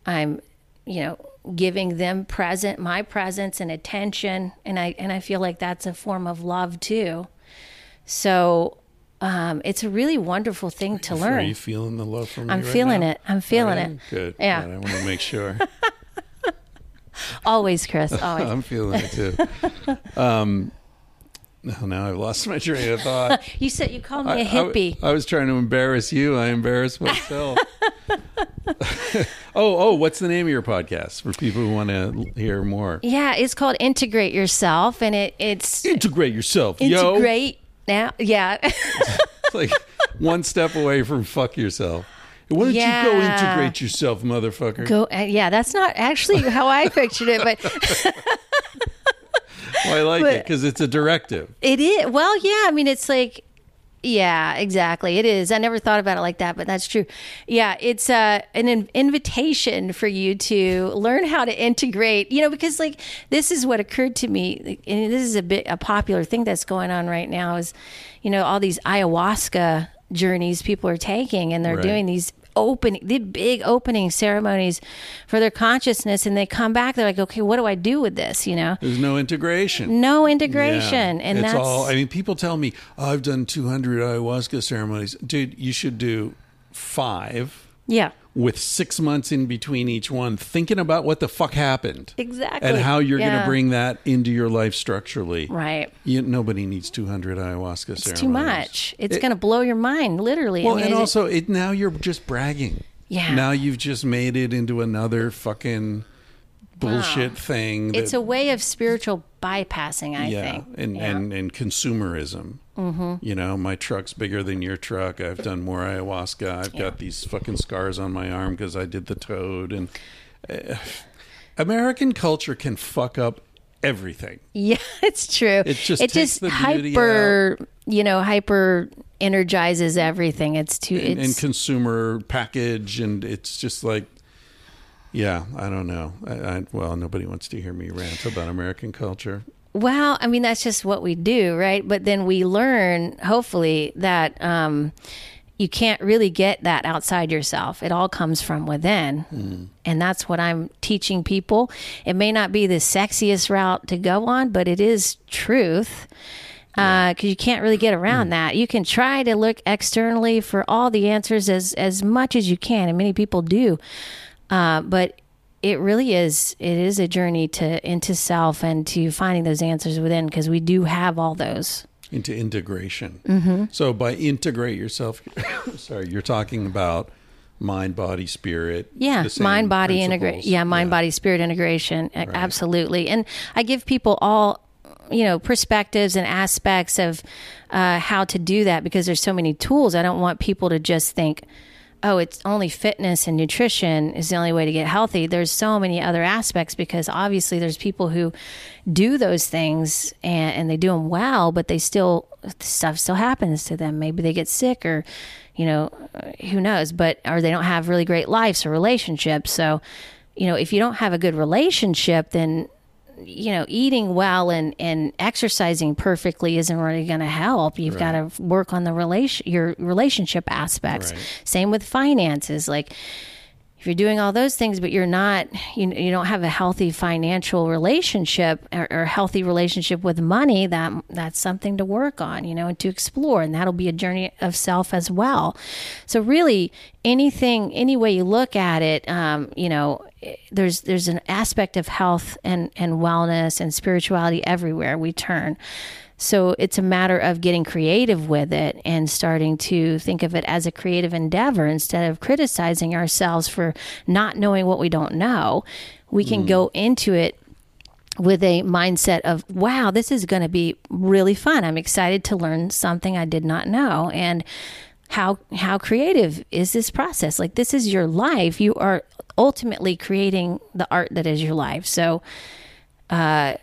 i'm you know giving them present my presence and attention. And i and i feel like that's a form of love too so um, it's a really wonderful thing to Are learn you feeling the love from me I'm right feeling now? it. I'm feeling Are you? it. Good. Yeah. Good. I want to make sure. *laughs* always chris *laughs* always I'm feeling it too. *laughs* Um, no, now I've lost my train of thought. you said you called me a hippie I, was trying to embarrass you. I embarrassed myself. oh, oh, what's the name of your podcast for people who want to hear more? yeah it's called integrate yourself and it it's Integrate yourself, integrate now yeah *laughs* It's like one step away from fuck yourself. Why don't you go integrate yourself, motherfucker? go uh, yeah that's not actually how i pictured it but *laughs* Well, I like it because it's a directive. it is well yeah i mean it's like yeah exactly. It is. I never thought about it like that but that's true. Yeah it's uh, an in- invitation for you to learn how to integrate you know because like this is what occurred to me and this is a bit a popular thing that's going on right now is you know all these ayahuasca journeys people are taking and they're Right. doing these opening the big opening ceremonies for their consciousness and they come back they're like okay what do i do with this you know There's no integration. no integration Yeah. and it's that's all. I mean, people tell me oh, I've done 200 ayahuasca ceremonies, dude. You should do five yeah with six months in between each one, thinking about what the fuck happened Exactly. and how you're going to bring that into your life structurally. Right. You, nobody needs 200 ayahuasca ceremonies. It's too much. It's It- going to blow your mind, literally. Well, I mean, and also, it, now you're just bragging. Yeah. Now you've just made it into another fucking bullshit thing. it's a way of spiritual bypassing, I yeah, think. and, Yeah. and and consumerism. Mm-hmm. You know, my truck's bigger than your truck. I've done more ayahuasca. I've got these fucking scars on my arm because I did the toad. And uh, American culture can fuck up everything. yeah, *laughs* it's true. It just it just hyper, you know, hyper energizes everything. It's too. and, and consumer package, and it's just like, yeah, I don't know. I, I, well, nobody wants to hear me rant about American culture. Well, I mean, that's just what we do, right? But then we learn, hopefully, that um, you can't really get that outside yourself. It all comes from within. Hmm. And that's what I'm teaching people. It may not be the sexiest route to go on, but it is truth. Uh, because you can't really get around hmm. that. You can try to look externally for all the answers as, as much as you can, and many people do. Uh, but it really is it is a journey to into self and to finding those answers within because we do have all those into integration. Mm-hmm. So by integrate yourself, *coughs* sorry, you're talking about mind, body, spirit. yeah mind body integrate yeah mind body spirit integration A- absolutely and i give people all you know perspectives and aspects of uh, how to do that because there's so many tools i don't want people to just think oh, it's only fitness and nutrition is the only way to get healthy. There's so many other aspects because obviously there's people who do those things and, and they do them well, but they still stuff still happens to them. Maybe they get sick or, you know, who knows? But or they don't have really great lives or relationships. So, you know, if you don't have a good relationship, then you know, eating well and, and exercising perfectly isn't really going to help. You've right. got to work on the relation, your relationship aspects. Right. Same with finances. Like, if you're doing all those things, but you're not, you, you don't have a healthy financial relationship or, or healthy relationship with money, that that's something to work on, you know, and to explore, and that'll be a journey of self as well. So really, anything, any way you look at it, um, you know, there's there's an aspect of health and and wellness and spirituality everywhere we turn. So it's a matter of getting creative with it and starting to think of it as a creative endeavor instead of criticizing ourselves for not knowing what we don't know. We can mm. go into it with a mindset of, wow, this is going to be really fun. I'm excited to learn something I did not know. And how how creative is this process? Like this is your life. You are ultimately creating the art that is your life. So uh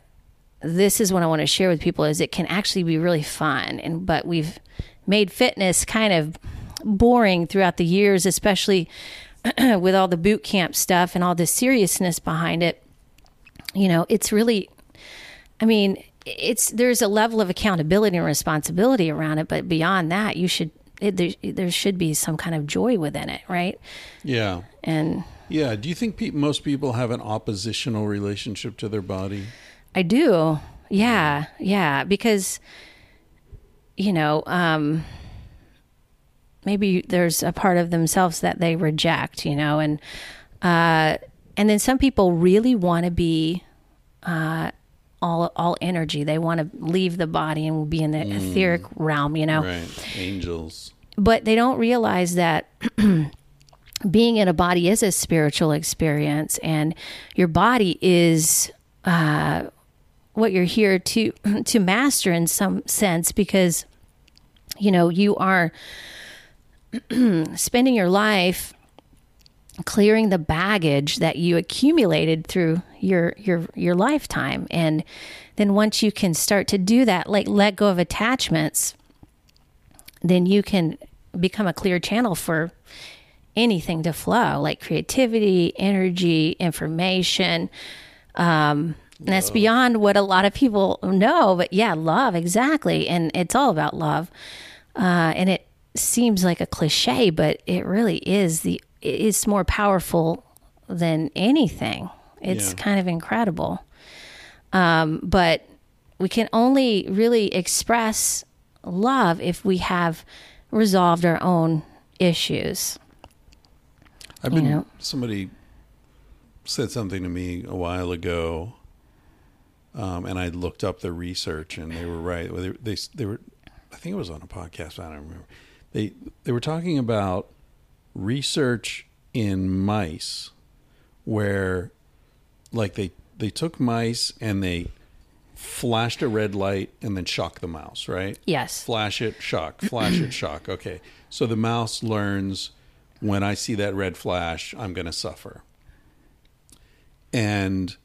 this is what I want to share with people is it can actually be really fun. And but we've made fitness kind of boring throughout the years especially *clears throat* with all the boot camp stuff and all the seriousness behind it. You know it's really I mean it's there's a level of accountability and responsibility around it but beyond that you should it, there, there should be some kind of joy within it right? Yeah. And yeah. Do you think pe- most people have an oppositional relationship to their body I do. Yeah. Yeah. Because, you know, um, maybe there's a part of themselves that they reject, you know, and, uh, and then some people really want to be, uh, all all energy. They want to leave the body and be in the mm. etheric realm, you know. Right. Angels. But they don't realize that *clears throat* being in a body is a spiritual experience and your body is uh, what you're here to *clears throat* to master in some sense because you know you are *clears throat* spending your life clearing the baggage that you accumulated through your your your lifetime. And then once you can start to do that like let go of attachments then you can become a clear channel for anything to flow like creativity energy information um, and that's beyond what a lot of people know. But yeah, love, exactly. And it's all about love. Uh, and it seems like a cliche, but it really is the it's more powerful than anything. It's yeah. kind of incredible. Um, but we can only really express love if we have resolved our own issues. I've been you know? somebody said something to me a while ago um, and I looked up the research, and they were right. They, they, they were, I think it was on a podcast. I don't remember. They they were talking about research in mice, where, like they they took mice and they flashed a red light and then shocked the mouse, right? Yes. Flash it, shock, flash it, shock. *clears throat* Okay. So the mouse learns when I see that red flash, I'm going to suffer. And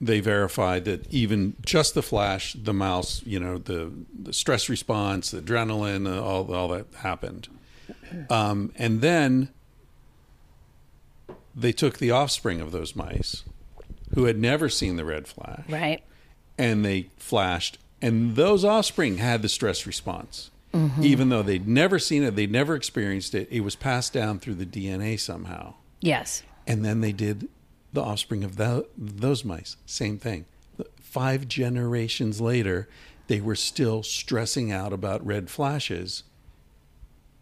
they verified that even just the flash, the mouse, you know, the, the stress response, the adrenaline, uh, all all that happened, um, and then they took the offspring of those mice, who had never seen the red flash, right, and they flashed, and those offspring had the stress response. Mm-hmm. Even though they'd never seen it, they'd never experienced it, it was passed down through the DNA somehow. Yes. And then they did the offspring of the, those mice. Same thing. Five generations later, they were still stressing out about red flashes.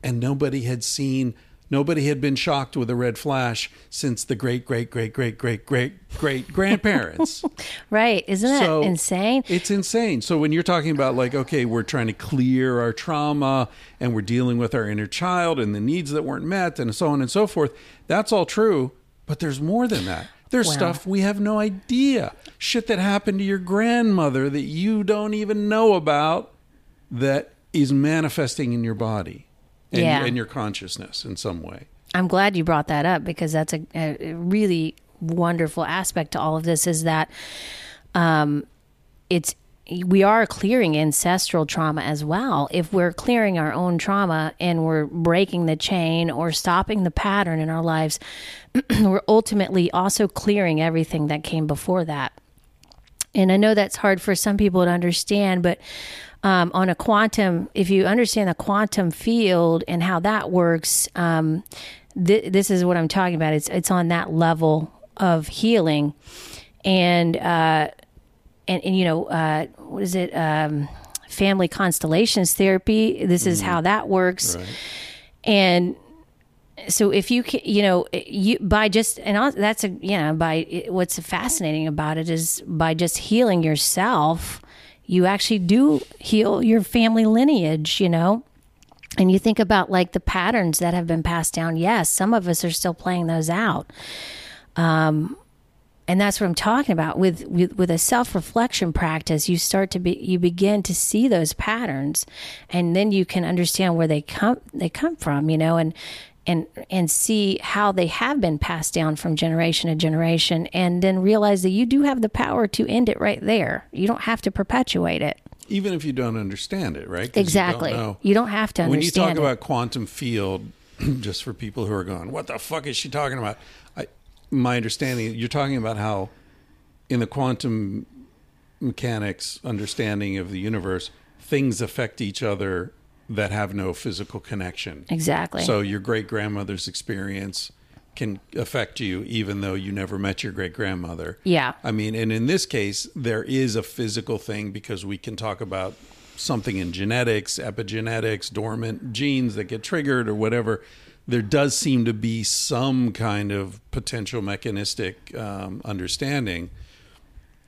And nobody had seen, nobody had been shocked with a red flash since the great, great, great, great, great, great, great grandparents. *laughs* right. Isn't that so insane? It's insane. So when you're talking about, like, okay, we're trying to clear our trauma and we're dealing with our inner child and the needs that weren't met and so on and so forth, that's all true. But there's more than that. There's wow. stuff we have no idea. Shit that happened to your grandmother that you don't even know about that is manifesting in your body and, yeah. and your consciousness in some way. I'm glad you brought that up because that's a, a really wonderful aspect to all of this is that um, it's we are clearing ancestral trauma as well. If we're clearing our own trauma and we're breaking the chain or stopping the pattern in our lives, *clears throat* we're ultimately also clearing everything that came before that. And I know that's hard for some people to understand, but um, on a quantum, if you understand the quantum field and how that works, um, th- this is what I'm talking about. It's it's on that level of healing, and uh, and, and you know uh, what is it? Um, family constellations therapy. This is how that works, Right. and so if you can, you know, you by just and that's a you know by what's fascinating about it is by just healing yourself, you actually do heal your family lineage. You know. And you think about like the patterns that have been passed down. Yes, some of us are still playing those out. Um, and that's what I'm talking about with with, with a self reflection practice. You start to be you begin to see those patterns, and then you can understand where they come they come from. You know, and and and see how they have been passed down from generation to generation, and then realize that you do have the power to end it right there. You don't have to perpetuate it. Even if you don't understand it, right? 'Cause you don't Exactly. You don't have to when you talk it. about quantum field, *clears throat* just for people who are going, "What the fuck is she talking about?" I, my understanding, you're talking about how in the quantum mechanics understanding of the universe, things affect each other that have no physical connection. exactly. So your great grandmother's experience can affect you, even though you never met your great grandmother. Yeah. I mean, and in this case, there is a physical thing because we can talk about something in genetics, epigenetics, dormant genes that get triggered or whatever. There does seem to be some kind of potential mechanistic um, understanding.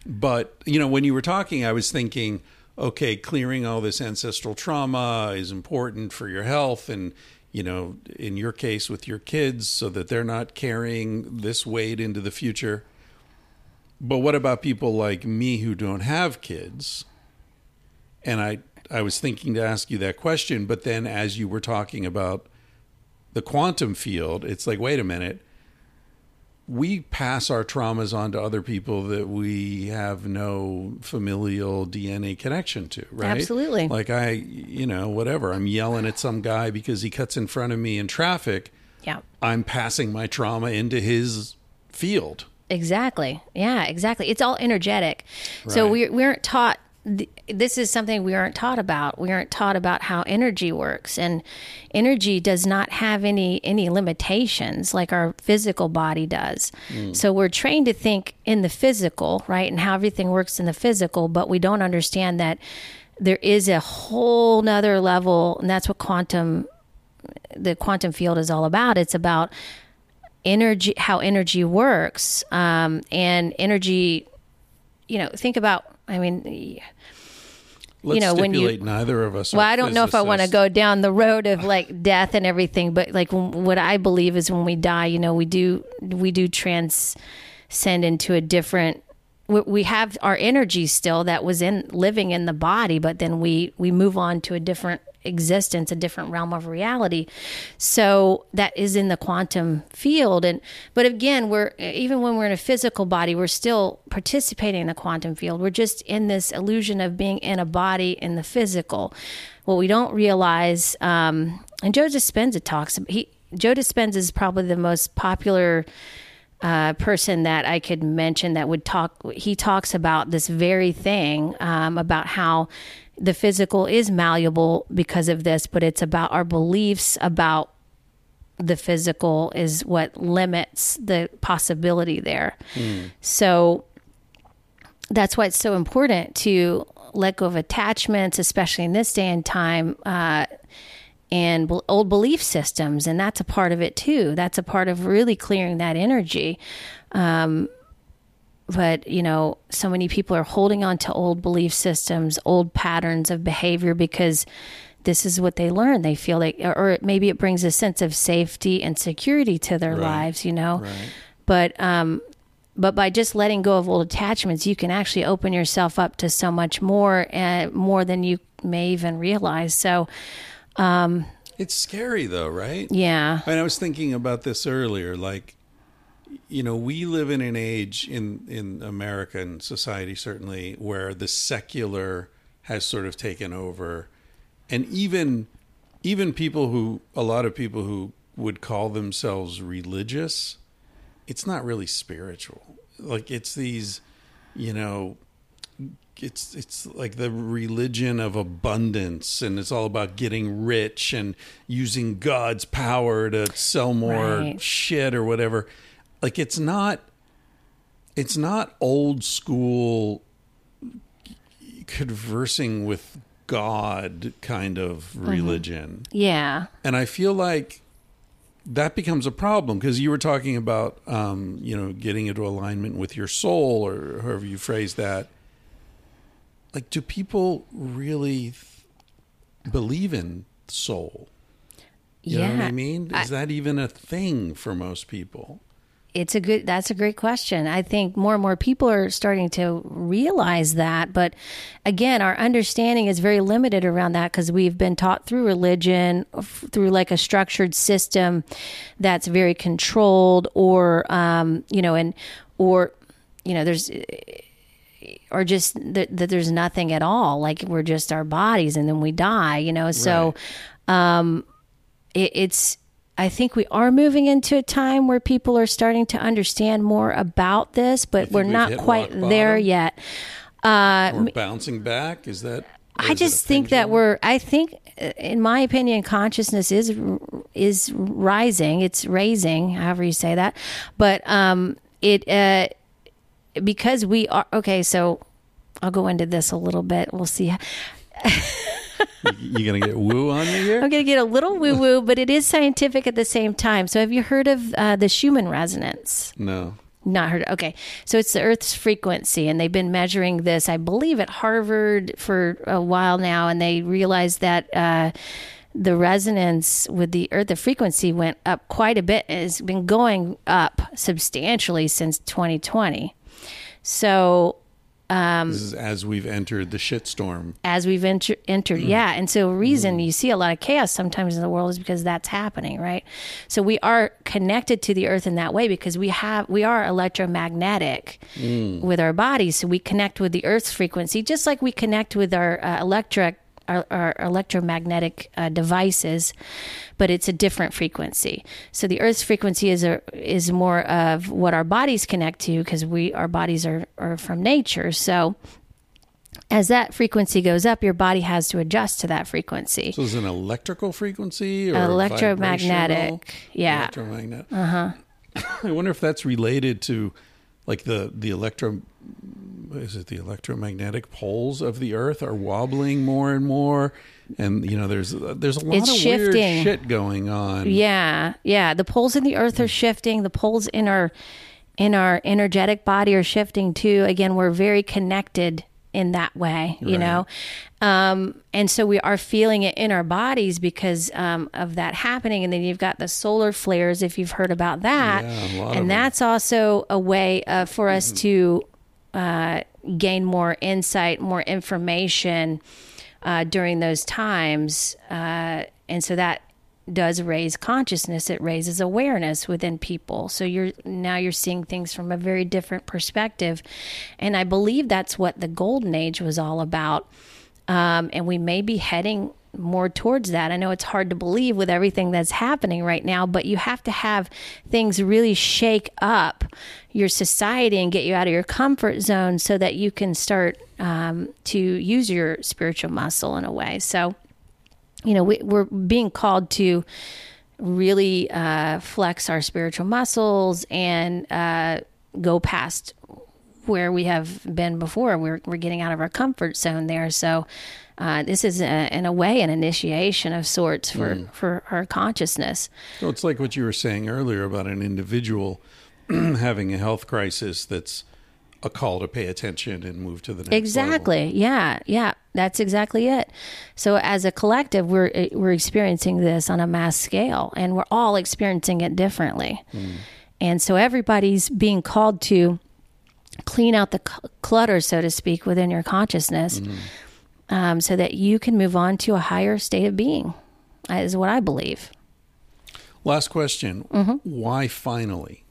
But, you know, when you were talking, I was thinking, okay, clearing all this ancestral trauma is important for your health and, you know, in your case with your kids so that they're not carrying this weight into the future. But what about people like me who don't have kids? And I I was thinking to ask you that question, but then as you were talking about the quantum field, it's like, wait a minute. We pass our traumas on to other people that we have no familial DNA connection to, right? Absolutely. Like I, you know, whatever. I'm yelling at some guy because he cuts in front of me in traffic. yeah. I'm passing my trauma into his field. Exactly. Yeah, exactly. It's all energetic. So we we aren't taught th- this is something we aren't taught about. We aren't taught about how energy works and energy does not have any any limitations like our physical body does. So we're trained to think in the physical, right? And how everything works in the physical, but we don't understand that there is a whole nother level and that's what quantum the quantum field is all about. It's about energy, how energy works, um, and energy. You know, think about. I mean, Let's know, when you- neither of us. well, I don't know if I want to go down the road of like death and everything, but like what I believe is when we die, you know, we do we do transcend into a different. We have our energy still that was in living in the body, but then we we move on to a different existence, a different realm of reality. So that is in the quantum field, and but again, we're even when we're in a physical body, we're still participating in the quantum field. We're just in this illusion of being in a body in the physical. What we don't realize, um, and Joe Dispenza talks. He Joe Dispenza is probably the most popular uh, person that I could mention that would talk. He talks about this very thing um, about how the physical is malleable because of this, but it's about our beliefs about the physical is what limits the possibility there. So that's why it's so important to let go of attachments, especially in this day and time, uh, and old belief systems. And that's a part of it too. That's a part of really clearing that energy. Um, but, you know, so many people are holding on to old belief systems, old patterns of behavior because this is what they learn. They feel like, or, maybe it brings a sense of safety and security to their Right. lives, you know? Right. But, um, but by just letting go of old attachments, you can actually open yourself up to so much more, uh, more than you may even realize. So, um, It's scary though, right? Yeah. I And I was thinking about this earlier. Like, you know, we live in an age in in American society, certainly, where the secular has sort of taken over, and even even people who a lot of people who would call themselves religious, it's not really spiritual. Like it's these, you know, it's it's like the religion of abundance and it's all about getting rich and using God's power to sell more Right. shit or whatever. Like it's not it's not old school conversing with God kind of religion. Yeah. And I feel like that becomes a problem because you were talking about, um, you know, getting into alignment with your soul or however you phrase that. Like, do people really th- believe in soul? You yeah. know what I mean? I- Is that even a thing for most people? it's a good that's a great question i think more and more people are starting to realize that but again our understanding is very limited around that because we've been taught through religion through like a structured system that's very controlled or um, you know and or you know there's or just that, that there's nothing at all like we're just our bodies and then we die you know so it, it's I think we are moving into a time where people are starting to understand more about this, but we're not quite there yet. Or bouncing back? Is that? I is it a just think that we're. I think, uh, in my opinion, consciousness is is rising. It's raising, however you say that. But um, it uh, because we are okay. So I'll go into this a little bit. We'll see. *laughs* You're gonna get woo on me here? I'm to get a little woo woo, but it is scientific at the same time. So have you heard of uh, the Schumann resonance? No. Not heard. Okay, so it's the Earth's frequency, and they've been measuring this, I believe, at Harvard for a while now, and they realized that uh, the resonance with the Earth, the frequency went up quite a bit. and It's been going up substantially since 2020. So um, This is as we've entered the shitstorm. as we've enter- entered mm. yeah. And so reason mm. you see a lot of chaos sometimes in the world is because that's happening right? So we are connected to the earth in that way because we have we are electromagnetic mm. with our bodies. So we connect with the earth's frequency just like we connect with our uh, electric our, our electromagnetic uh, devices, but it's a different frequency. So the Earth's frequency is a is more of what our bodies connect to because we our bodies are are from nature. So as that frequency goes up, your body has to adjust to that frequency. So is it an electrical frequency or Electromagnetic, yeah. Electromagnetic. Uh huh. *laughs* I wonder if that's related to like the the electro is it the electromagnetic poles of the earth are wobbling more and more and you know there's there's a lot It's of shifting. weird shit going on. Yeah, yeah. The poles in the earth are shifting. The poles in our in our energetic body are shifting too. Again, we're very connected in that way, you Right. know. Um, and so we are feeling it in our bodies because um, of that happening. And then you've got the solar flares, if you've heard about that. Yeah, a lot of them. and that's also a way uh, for us to uh, gain more insight, more information uh, during those times. Uh, and so that does raise consciousness. It raises awareness within people. So you're now you're seeing things from a very different perspective. And I believe that's what the golden age was all about. Um, and we may be heading more towards that. I know it's hard to believe with everything that's happening right now, but you have to have things really shake up your society and get you out of your comfort zone so that you can start um, to use your spiritual muscle in a way. So, you know, we, we're being called to really uh, flex our spiritual muscles and uh, go past where we have been before. We're, we're getting out of our comfort zone there. So, uh, this is, a, in a way, an initiation of sorts for, for our consciousness. So it's like what you were saying earlier about an individual *clears throat* having a health crisis that's a call to pay attention and move to the next level. Exactly. Yeah. Yeah. That's exactly it. So as a collective, we're eh, we're experiencing this on a mass scale, and we're all experiencing it differently. Mm. And so everybody's being called to clean out the cl- clutter, so to speak, within your consciousness, mm-hmm. um, so that you can move on to a higher state of being. is what I believe. Last question. Mm-hmm. Why finally?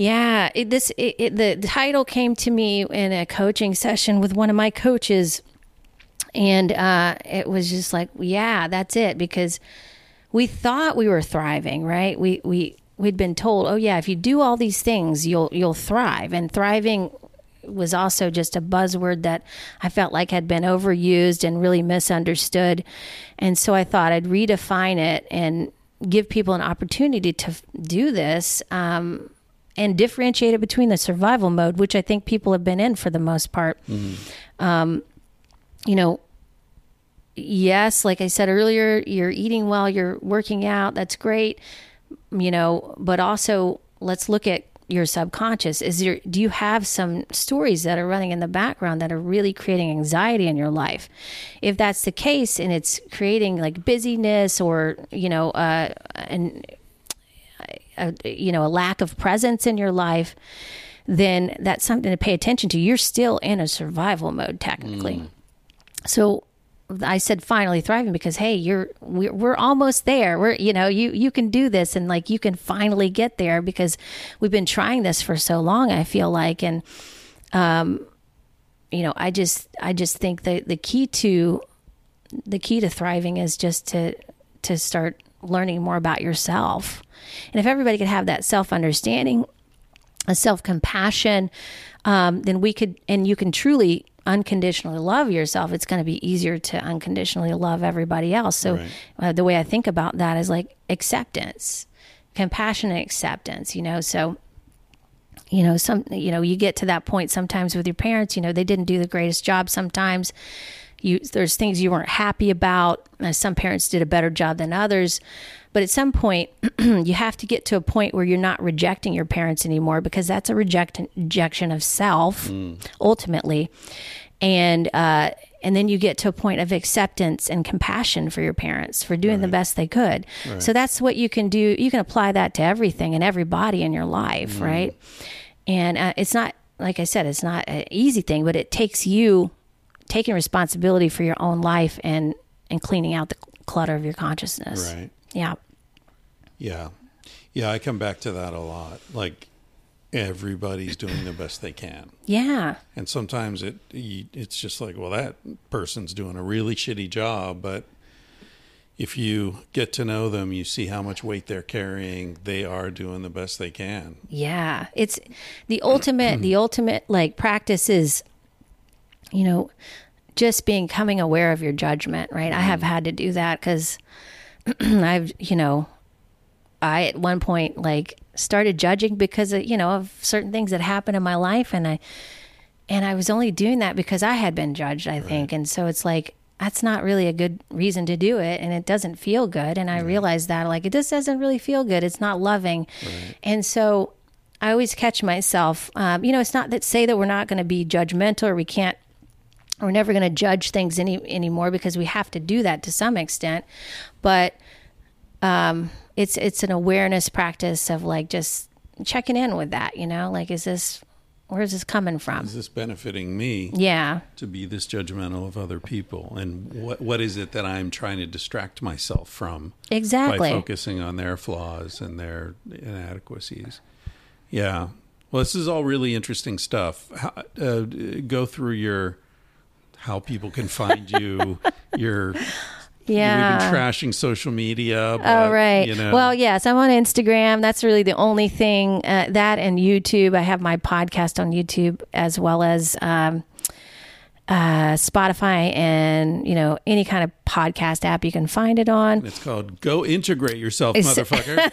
Yeah, it, this it, it, the title came to me in a coaching session with one of my coaches, and uh, it was just like, yeah, that's it because we thought we were thriving, right? We we we'd been told, oh yeah, if you do all these things, you'll you'll thrive, and thriving was also just a buzzword that I felt like had been overused and really misunderstood, and so I thought I'd redefine it and give people an opportunity to do this. Um, and differentiate it between the survival mode, which I think people have been in for the most part. Um, you know, yes, like I said earlier, you're eating well, you're working out, that's great, you know, but also let's look at your subconscious. Is there, do you have some stories that are running in the background that are really creating anxiety in your life? If that's the case and it's creating like busyness or, you know, uh, an, a, you know a lack of presence in your life then that's something to pay attention to. You're still in a survival mode technically. So i said finally thriving because hey you're we're, we're almost there. We're you know you you can do this and like you can finally get there because we've been trying this for so long i feel like. And um you know i just i just think that the key to the key to thriving is just to to start learning more about yourself and if everybody could have that self understanding, a self compassion, um, then we could, and you can truly unconditionally love yourself. It's going to be easier to unconditionally love everybody else. So Right. uh, the way I think about that is like acceptance, compassion and acceptance, you know, so you know some you know you get to that point sometimes with your parents you know they didn't do the greatest job sometimes you there's things you weren't happy about some parents did a better job than others but at some point *clears throat* you have to get to a point where you're not rejecting your parents anymore because that's a reject, rejection of self ultimately. And uh and then you get to a point of acceptance and compassion for your parents for doing the best they could. So that's what you can do. You can apply that to everything and everybody in your life right? And uh, it's not like i said it's not an easy thing but it takes you taking responsibility for your own life and and cleaning out the clutter of your consciousness. Right. Yeah Yeah. Yeah, I come back to that a lot. Like everybody's doing the best they can. yeah And sometimes it it's just like, well, that person's doing a really shitty job, but if you get to know them, you see how much weight they're carrying. They are doing the best they can. Yeah, it's the ultimate. the *clears throat* ultimate like practice is, you know, just being coming aware of your judgment. Right. I have mm-hmm. had to do that because *clears throat* I've, you know, I at one point like started judging because of you know of certain things that happened in my life, and I and I was only doing that because I had been judged. I think, and so it's like. That's not really a good reason to do it, and it doesn't feel good. And I realized that, like, it just doesn't really feel good. It's not loving, and so I always catch myself. Um, you know, it's not that say that we're not going to be judgmental or we can't, we're never going to judge things any anymore because we have to do that to some extent. But um, it's it's an awareness practice of like just checking in with that. You know, like is this where is this coming from? Is this benefiting me Yeah, to be this judgmental of other people? And what what is it that I'm trying to distract myself from exactly by focusing on their flaws and their inadequacies? Yeah. Well, this is all really interesting stuff. How, uh, go through your how people can find you. *laughs* your Yeah. we've been trashing social media. But, Oh right. You know, Well, yes, I'm on Instagram. That's really the only thing. Uh, that and YouTube. I have my podcast on YouTube as well as um, uh, Spotify and you know any kind of podcast app you can find it on. it's called "Go Integrate Yourself, Motherfucker."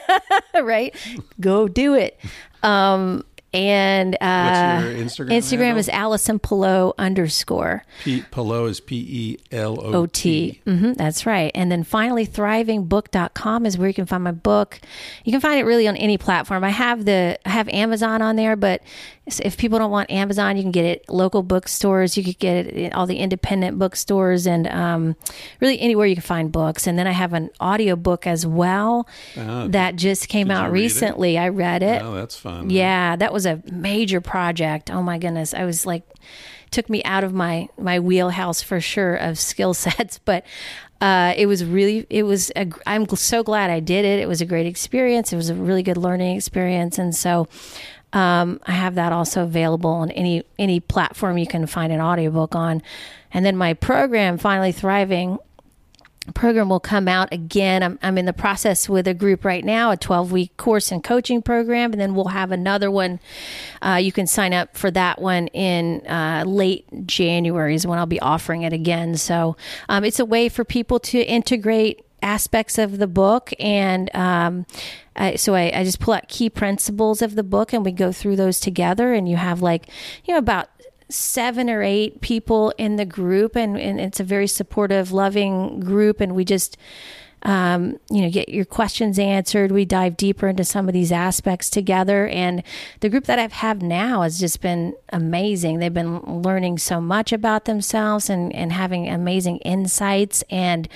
*laughs* right? Go do it. Um, and uh, What's your Instagram? Instagram handle? is Allison Pelot underscore. P- Pelot is P E L O T. OT. T. hmm that's right. And then finally, thrivingbook.com is where you can find my book. You can find it really on any platform. I have the I have Amazon on there, but if people don't want Amazon, you can get it local bookstores. You could get it in all the independent bookstores and um, really anywhere you can find books. And then I have an audio book as well Oh, that just came out it? recently. I read it. Oh, that's fun. Yeah, that was a major project. Oh my goodness. I was like took me out of my my wheelhouse for sure of skill *laughs* sets, but uh, it was really, it was, a, I'm so glad I did it. It was a great experience. It was a really good learning experience. And so, um, I have that also available on any, any platform you can find an audiobook on. And then my program, Finally Thriving, program will come out again. I'm, I'm in the process with a group right now, a 12 week course and coaching program, and then we'll have another one. Uh, you can sign up for that one in uh, late January, is when I'll be offering it again. So um, it's a way for people to integrate aspects of the book and um, I, so I, I, just pull out key principles of the book and we go through those together and you have like you know about seven or eight people in the group, and, and it's a very supportive, loving group. And we just, um, you know, get your questions answered. We dive deeper into some of these aspects together. And the group that I have now has just been amazing. They've been learning so much about themselves and, and having amazing insights and,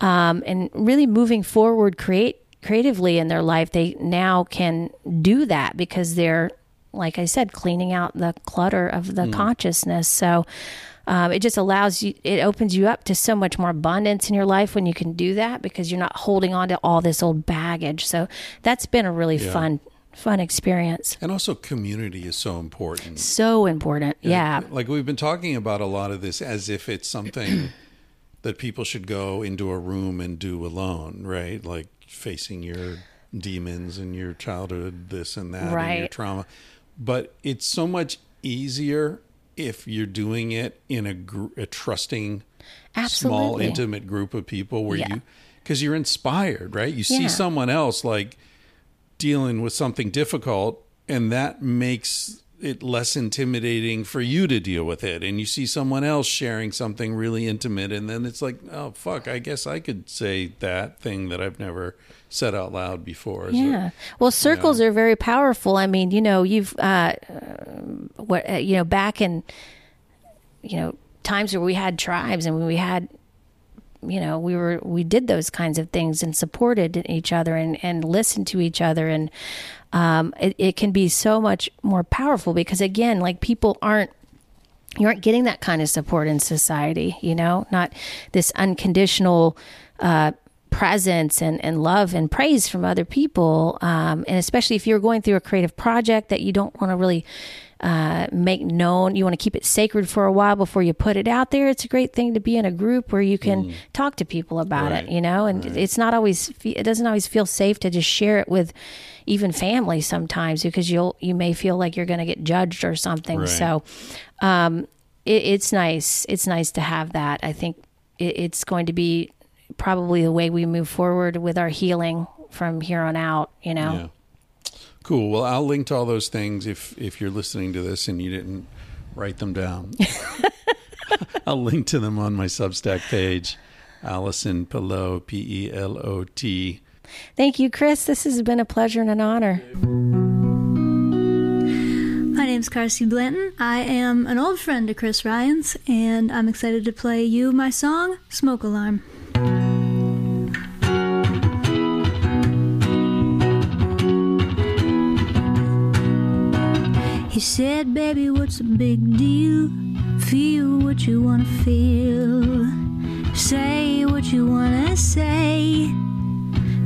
um, and really moving forward, create creatively in their life. They now can do that because they're like I said, cleaning out the clutter of the mm. consciousness. So um, it just allows you, it opens you up to so much more abundance in your life when you can do that because you're not holding on to all this old baggage. So that's been a really yeah. fun fun experience. And also community is so important. So important. Yeah. Like we've been talking about a lot of this as if it's something *clears throat* that people should go into a room and do alone, right? Like facing your demons and your childhood this and that right. and your trauma but it's so much easier if you're doing it in a, gr- a trusting, Absolutely. small, intimate group of people where yeah. you, because you're inspired, right? You see yeah. someone else like dealing with something difficult, and that makes it less intimidating for you to deal with it and you see someone else sharing something really intimate and then it's like oh fuck i guess i could say that thing that i've never said out loud before yeah. Well circles you know? are very powerful. I mean you know you've uh, what uh, you know back in you know times where we had tribes and we had you know we were we did those kinds of things and supported each other and and listened to each other and um, it, it can be so much more powerful because again, like people aren't you aren't getting that kind of support in society, you know, not this unconditional uh, presence and, and love and praise from other people. Um, and especially if you're going through a creative project that you don't want to really uh, make known. You want to keep it sacred for a while before you put it out there. It's a great thing to be in a group where you can mm. talk to people about right. it, you know, and right. it's not always, it doesn't always feel safe to just share it with even family sometimes because you'll, you may feel like you're going to get judged or something. Right. So, um, it, it's nice. It's nice to have that. I think it, it's going to be probably the way we move forward with our healing from here on out, you know? Yeah. Cool. Well, I'll link to all those things if if you're listening to this and you didn't write them down. *laughs* I'll link to them on my Substack page, Allison Pelot, P E L O T. Thank you, Chris. This has been a pleasure and an honor. My name's Carsie Blanton. I am an old friend of Chris Ryan's, and I'm excited to play you my song, Smoke Alarm. He said, Baby, what's the big deal? Feel what you wanna feel. Say what you wanna say.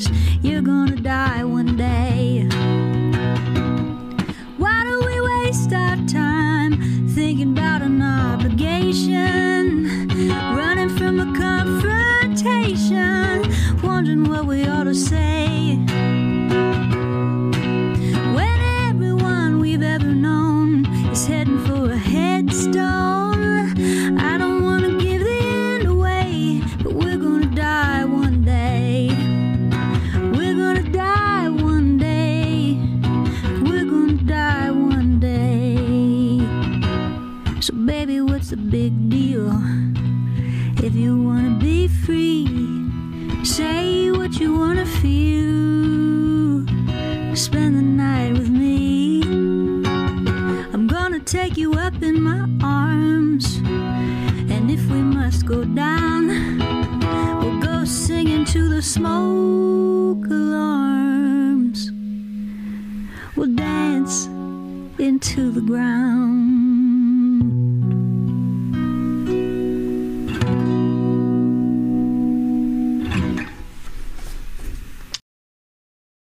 foolish. You're gonna die one day. Why do we waste our time thinking about an obligation? go down. We'll go singing to the smoke alarms. We'll dance into the ground.